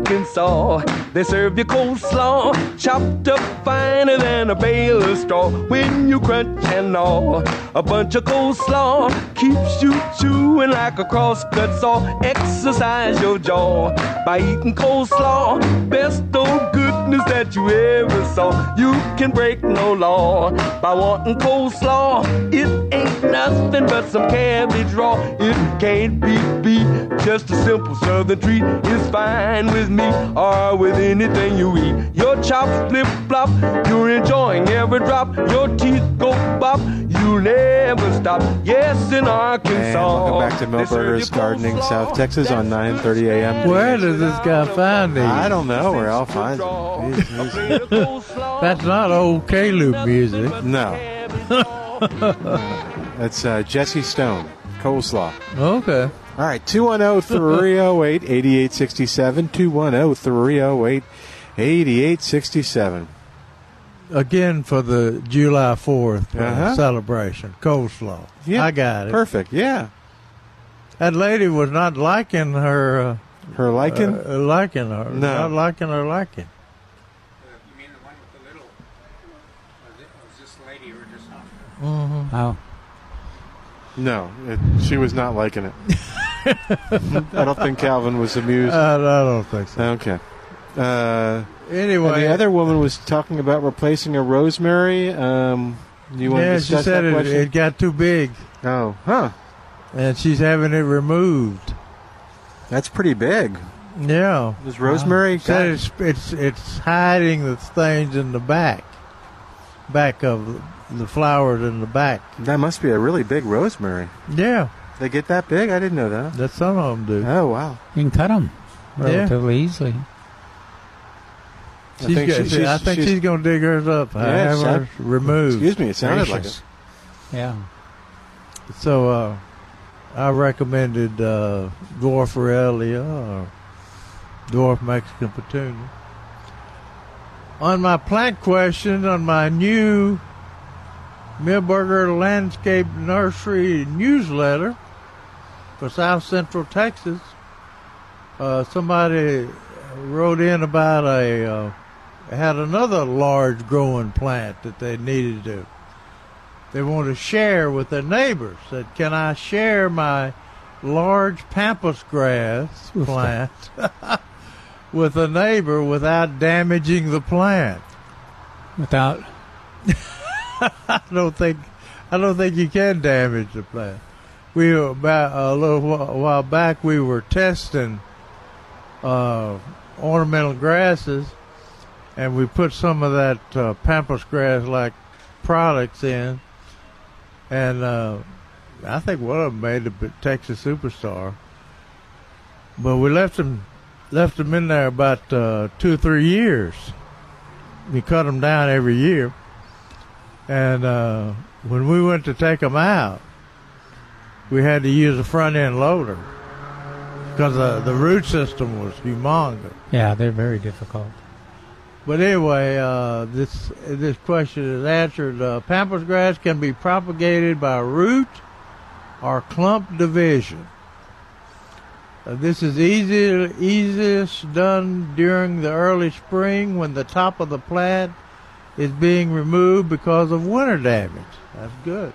They serve you coleslaw, chopped up finer than a bale of straw. When you crunch and gnaw, a bunch of coleslaw keeps you chewing like a crosscut saw. Exercise your jaw by eating coleslaw, best old goodness that you ever saw. You can break no law by wanting coleslaw. It ain't nothing but some cabbage raw. It can't be beat. Just a simple southern treat is fine with me or with anything you eat. Your chops flip flop, you're enjoying every drop. Your teeth go bop, you never stop. Yes, in Arkansas. And welcome back to Milberger's Gardening, South Texas on 9:30 a.m. Where does this guy find these? I don't know where Al finds them. He's- he's- That's not old Caleb music. no, that's uh, Jesse Stone, coleslaw. Okay. All right, 210 308 8867. 210 308 8867. Again for the July 4th uh, Uh-huh. celebration, coleslaw. Yeah, I got it. Perfect, yeah. That lady was not liking her. Uh, her liking? Uh, liking her. No. Not liking her liking. You mean the one with the little. Was, this lady or just. mm mm-hmm. Oh. No, it, she was not liking it. I don't think Calvin was amused. I, I don't think so. Okay. Uh, Anyway. the other woman was talking about replacing a rosemary. Um, you want yeah, to she said that it, it got too big. Oh, huh. And she's having it removed. That's pretty big. Yeah. Does rosemary Said it's, it's it's hiding the things in the back, back of the flowers in the back. That must be a really big rosemary. Yeah. They get that big? I didn't know that. That some of them do. Oh, wow. You can cut them Yeah. relatively easily. I She's think got- she- I she's- think she's- she's, going to dig hers up. I Yeah, have it sound- hers removed. Excuse me, it sounded like Gracious. it. Yeah. So uh, I recommended uh, dwarf ruellia or dwarf Mexican petunia. On my plant question, on my new Milberger Landscape Nursery newsletter for South Central Texas, uh, somebody wrote in about a uh, had another large growing plant that they needed to they want to share with their neighbors. Said, "Can I share my large pampas grass plant with a neighbor without damaging the plant?" Without, I don't think I don't think you can damage the plant. We were about a little while back we were testing uh, ornamental grasses, and we put some of that uh, pampas grass like products in, and uh, I think one of them made the Texas Superstar. But we left them left them in there about uh, two or three years. We cut them down every year, and uh, when we went to take them out, we had to use a front end loader because uh, the root system was humongous. Yeah, they're very difficult. But anyway, uh, this this question is answered. Uh, pampas grass can be propagated by root or clump division. Uh, this is easy, easiest done during the early spring when the top of the plant is being removed because of winter damage. That's good.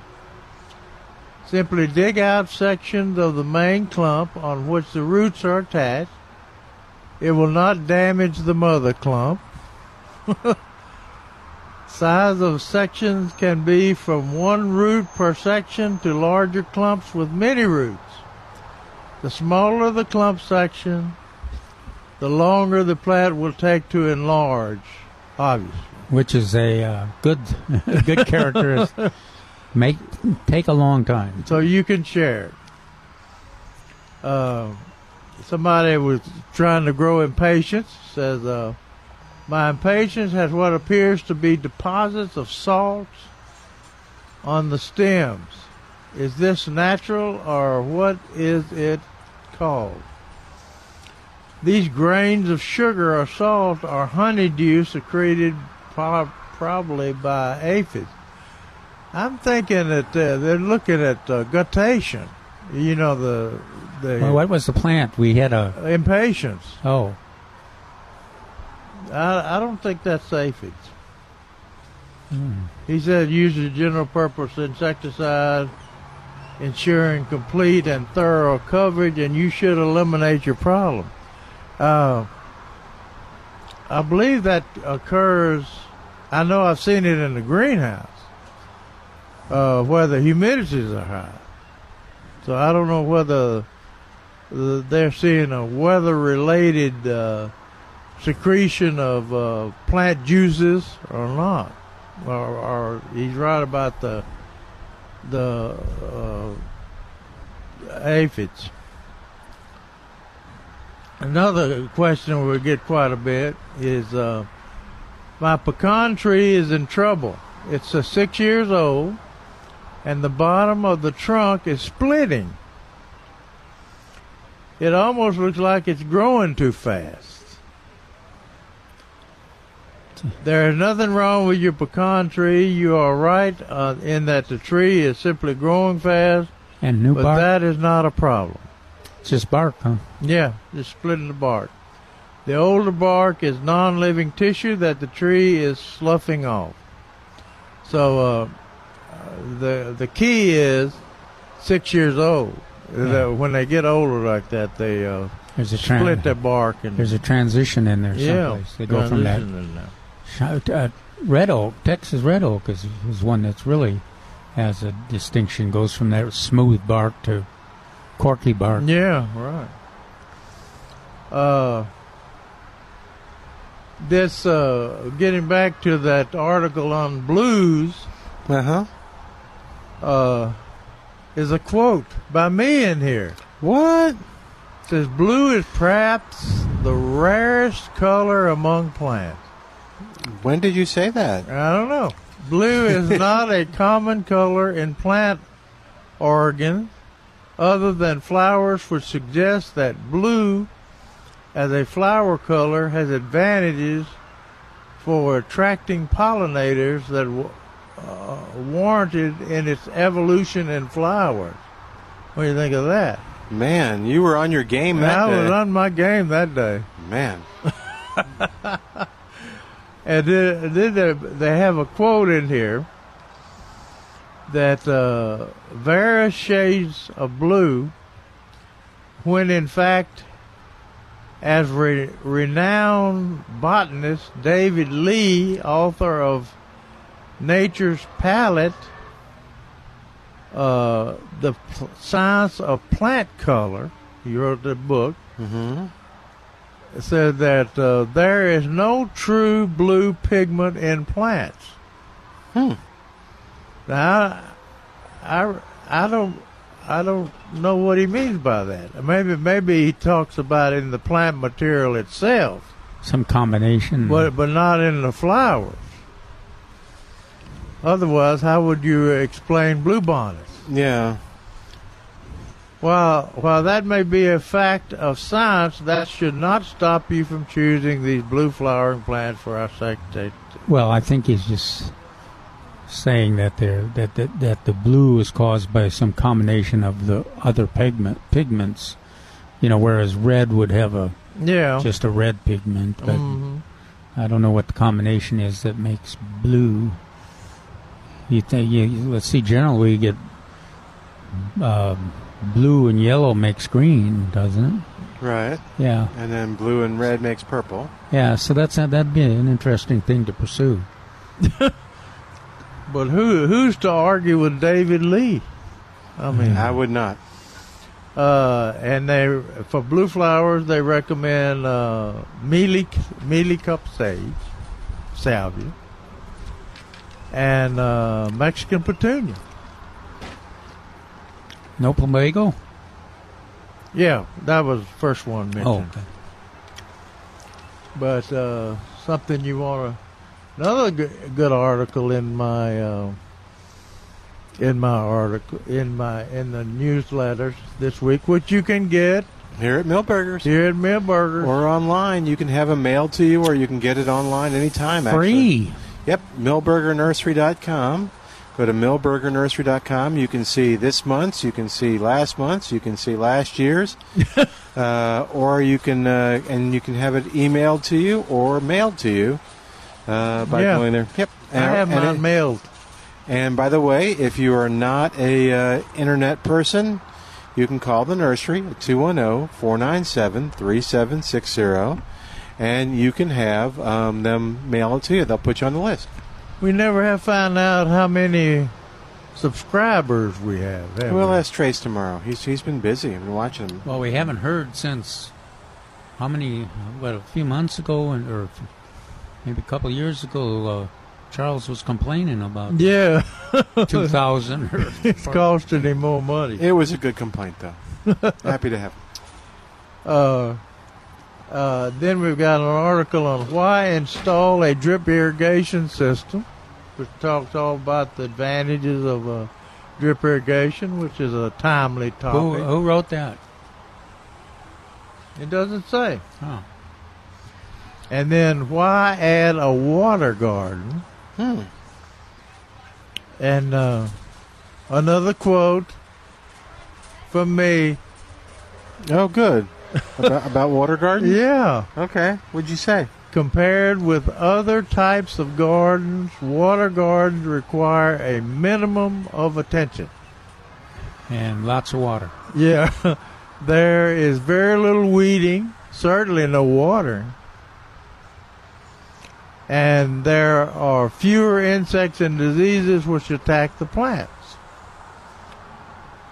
Simply dig out sections of the main clump on which the roots are attached. It will not damage the mother clump. Size of sections can be from one root per section to larger clumps with many roots. The smaller the clump section, the longer the plant will take to enlarge, obviously. Which is a uh, good good characteristic. Make take a long time. So you can share. Uh, somebody was trying to grow impatiens, says, uh, my impatiens has what appears to be deposits of salts on the stems. Is this natural or what is it called? These grains of sugar or salt are honeydew secreted probably by aphids. I'm thinking that uh, they're looking at uh, guttation. You know the the Well, what was the plant? We had a impatiens. oh I, I don't think that's aphids. hmm. He said use a general purpose insecticide, ensuring complete and thorough coverage, and you should eliminate your problem. Uh, I believe that occurs. I know I've seen it in the greenhouse uh, where the humidities are high. So I don't know whether uh, they're seeing a weather-related uh, secretion of uh, plant juices or not. Or, or he's right about the the uh, aphids. Another question we get quite a bit is uh, my pecan tree is in trouble. It's a six years old, and the bottom of the trunk is splitting. It almost looks like it's growing too fast. There is nothing wrong with your pecan tree. You are right uh, in that the tree is simply growing fast, and new but bark. that is not a problem. It's just bark, huh? Yeah, just splitting the bark. The older bark is non-living tissue that the tree is sloughing off. So uh, the the key is six years old. That When they get older like that, they uh, There's a split their bark and There's a transition in there Yeah, someplace. They go from that. transition in there. Sh- Uh, red oak, Texas red oak is, is one that's really has a distinction. Goes from that smooth bark to corky bark. Yeah, right. Uh, this uh, getting back to that article on blues. Uh-huh. Uh is a quote by me in here. What? It says blue is perhaps the rarest color among plants. When did you say that? I don't know. Blue is not a common color in plant organs other than flowers which suggest that blue as a flower color has advantages for attracting pollinators that uh, warranted in its evolution in flowers. What do you think of that? Man, you were on your game that I day. was on my game that day. Man. And then, then they, they have a quote in here that uh, various shades of blue, when in fact, as re- renowned botanist David Lee, author of Nature's Palette, uh, the p- science of plant color. He wrote the book. Mm-hmm. It said that uh, there is no true blue pigment in plants. Hmm. Now, I, I, I don't, I don't know what he means by that. Maybe, maybe he talks about in the plant material itself, Some combination. but but not in the flowers. Otherwise, how would you explain bluebonnets? Yeah. While while that may be a fact of science, that should not stop you from choosing these blue flowering plants for our secretary. Well, I think he's just saying that there that, that that the blue is caused by some combination of the other pigment pigments. You know, whereas red would have a Yeah. just a red pigment, but Mhm. I don't know what the combination is that makes blue. You think you let's see. Generally, you get um, blue and yellow makes green, doesn't it? Right. Yeah. And then blue and red makes purple. Yeah, so that's that'd be an interesting thing to pursue. But who who's to argue with David Lee? I mean, I would not. Uh, and they for blue flowers they recommend uh, mealy mealy cup sage, salvia, and uh, Mexican petunia. No plumbago. Yeah, that was the first one mentioned. Oh, okay. But uh, something you want to another good, good article in my uh, in my article in my in the newsletters this week, which you can get Here at Milberger's. here at Milberger's. Or online. You can have them mailed to you or you can get it online anytime. Free. Actually. Yep, milbergernursery.com. Go to milbergernursery.com. You can see this month's, you can see last month's, you can see last year's, uh, or you can uh, and you can have it emailed to you or mailed to you uh, by Yeah. going there. Yep, I have and mine it- mailed. And by the way, if you are not a uh, internet person, you can call the nursery at 210-497-3760 and you can have um, them mail it to you. They'll put you on the list. We never have found out how many subscribers we have. have We'll we? ask Trace tomorrow. He's he's been busy. I've been watching him. Well, we haven't heard since how many? What a few months ago, and or maybe a couple of years ago. Uh, Charles was complaining about Yeah. two thousand. it's costing him more money. It was a good complaint, though. Happy to have him. Uh, uh, then we've got an article on why install a drip irrigation system, which talks all about the advantages of uh, drip irrigation, which is a timely topic. Who, who wrote that? It doesn't say. Oh. And then why add a water garden? Hmm. And uh, another quote from me. Oh, good. About, about water gardens? Yeah. Okay. What'd you say? Compared with other types of gardens, water gardens require a minimum of attention. And lots of water. Yeah. there is very little weeding, certainly no watering. And there are fewer insects and diseases which attack the plants.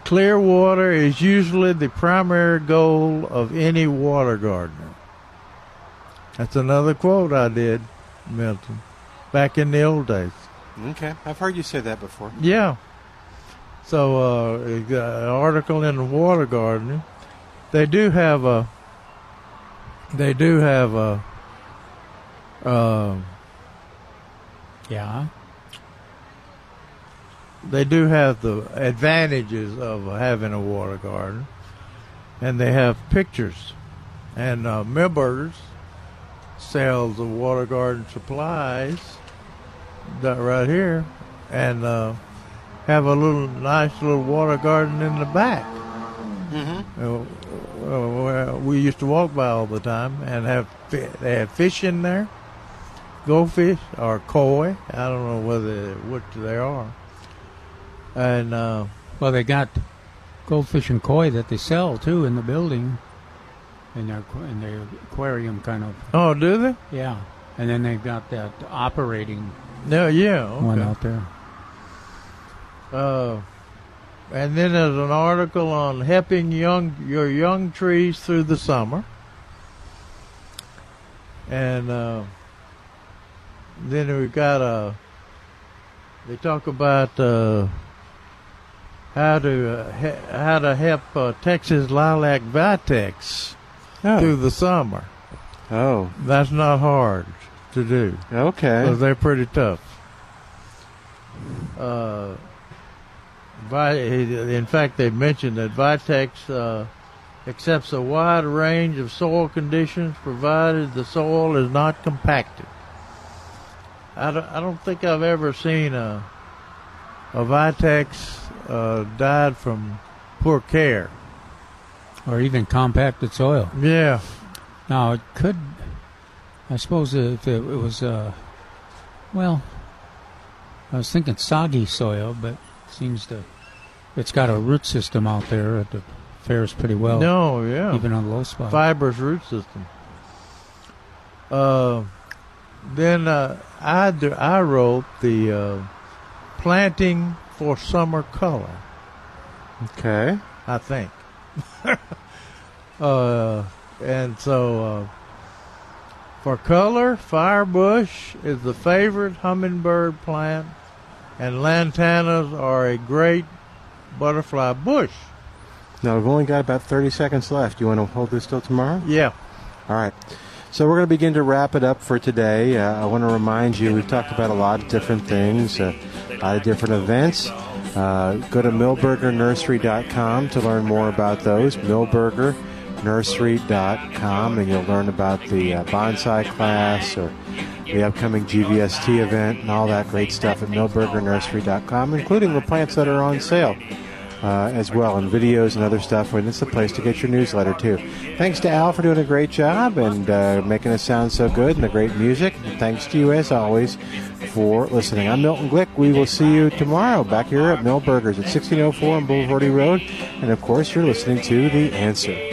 Clear water is usually the primary goal of any water gardener. That's another quote I did, Milton, back in the old days. Okay. I've heard you say that before. Yeah. So, uh, an article in the Water Gardener, They do have a. They do have a. Um, Yeah. They do have the advantages of having a water garden, and they have pictures. And uh, Milberger's sells the water garden supplies that right here, and uh, have a little nice little water garden in the back. Mm-hmm. Uh, we used to walk by all the time, and have fi- they have fish in there, goldfish or koi. I don't know whether what they are. And uh, Well, they got goldfish and koi that they sell too in the building, in their in their aquarium kind of. oh, do they? Yeah, and then they've got that operating No, yeah. one out there. Uh, and then there's an article on helping young your young trees through the summer. And uh, then we've got a. They talk about uh, how to uh, he- how to help uh, Texas lilac vitex Oh. through the summer. Oh, That's not hard to do. Okay. because they're pretty tough. Uh, in fact, they mentioned that Vitex uh, accepts a wide range of soil conditions provided the soil is not compacted. I don't, I don't think I've ever seen a, a Vitex uh, died from poor care. or even compacted soil. Yeah. Now it could, I suppose, if it, was, uh, well, I was thinking soggy soil, but it seems to, it's got a root system out there that fares pretty well. No, yeah. even on low spot. Fibrous root system. Uh, then uh, I I wrote the uh, planting for summer color. Okay. I think. uh, and so uh, for color, firebush is the favorite hummingbird plant, and lantanas are a great butterfly bush. Now we've only got about 30 seconds left. You want to hold this till tomorrow? Yeah. All right. So we're going to begin to wrap it up for today. Uh, I want to remind you we've talked about a lot of different things, uh, a lot of different events. Uh, go to milbergernursery.com to learn more about those. milbergernursery.com, and you'll learn about the uh, bonsai class or the upcoming GVST event and all that great stuff at milbergernursery.com, including the plants that are on sale uh, as well, and videos and other stuff. And it's a place to get your newsletter too. Thanks to Al for doing a great job and uh, making us sound so good and the great music. And thanks to you as always for listening. I'm Milton Glick. We will see you tomorrow back here at Milberger's at 1604 on Bulverde Road. And of course, you're listening to The Answer.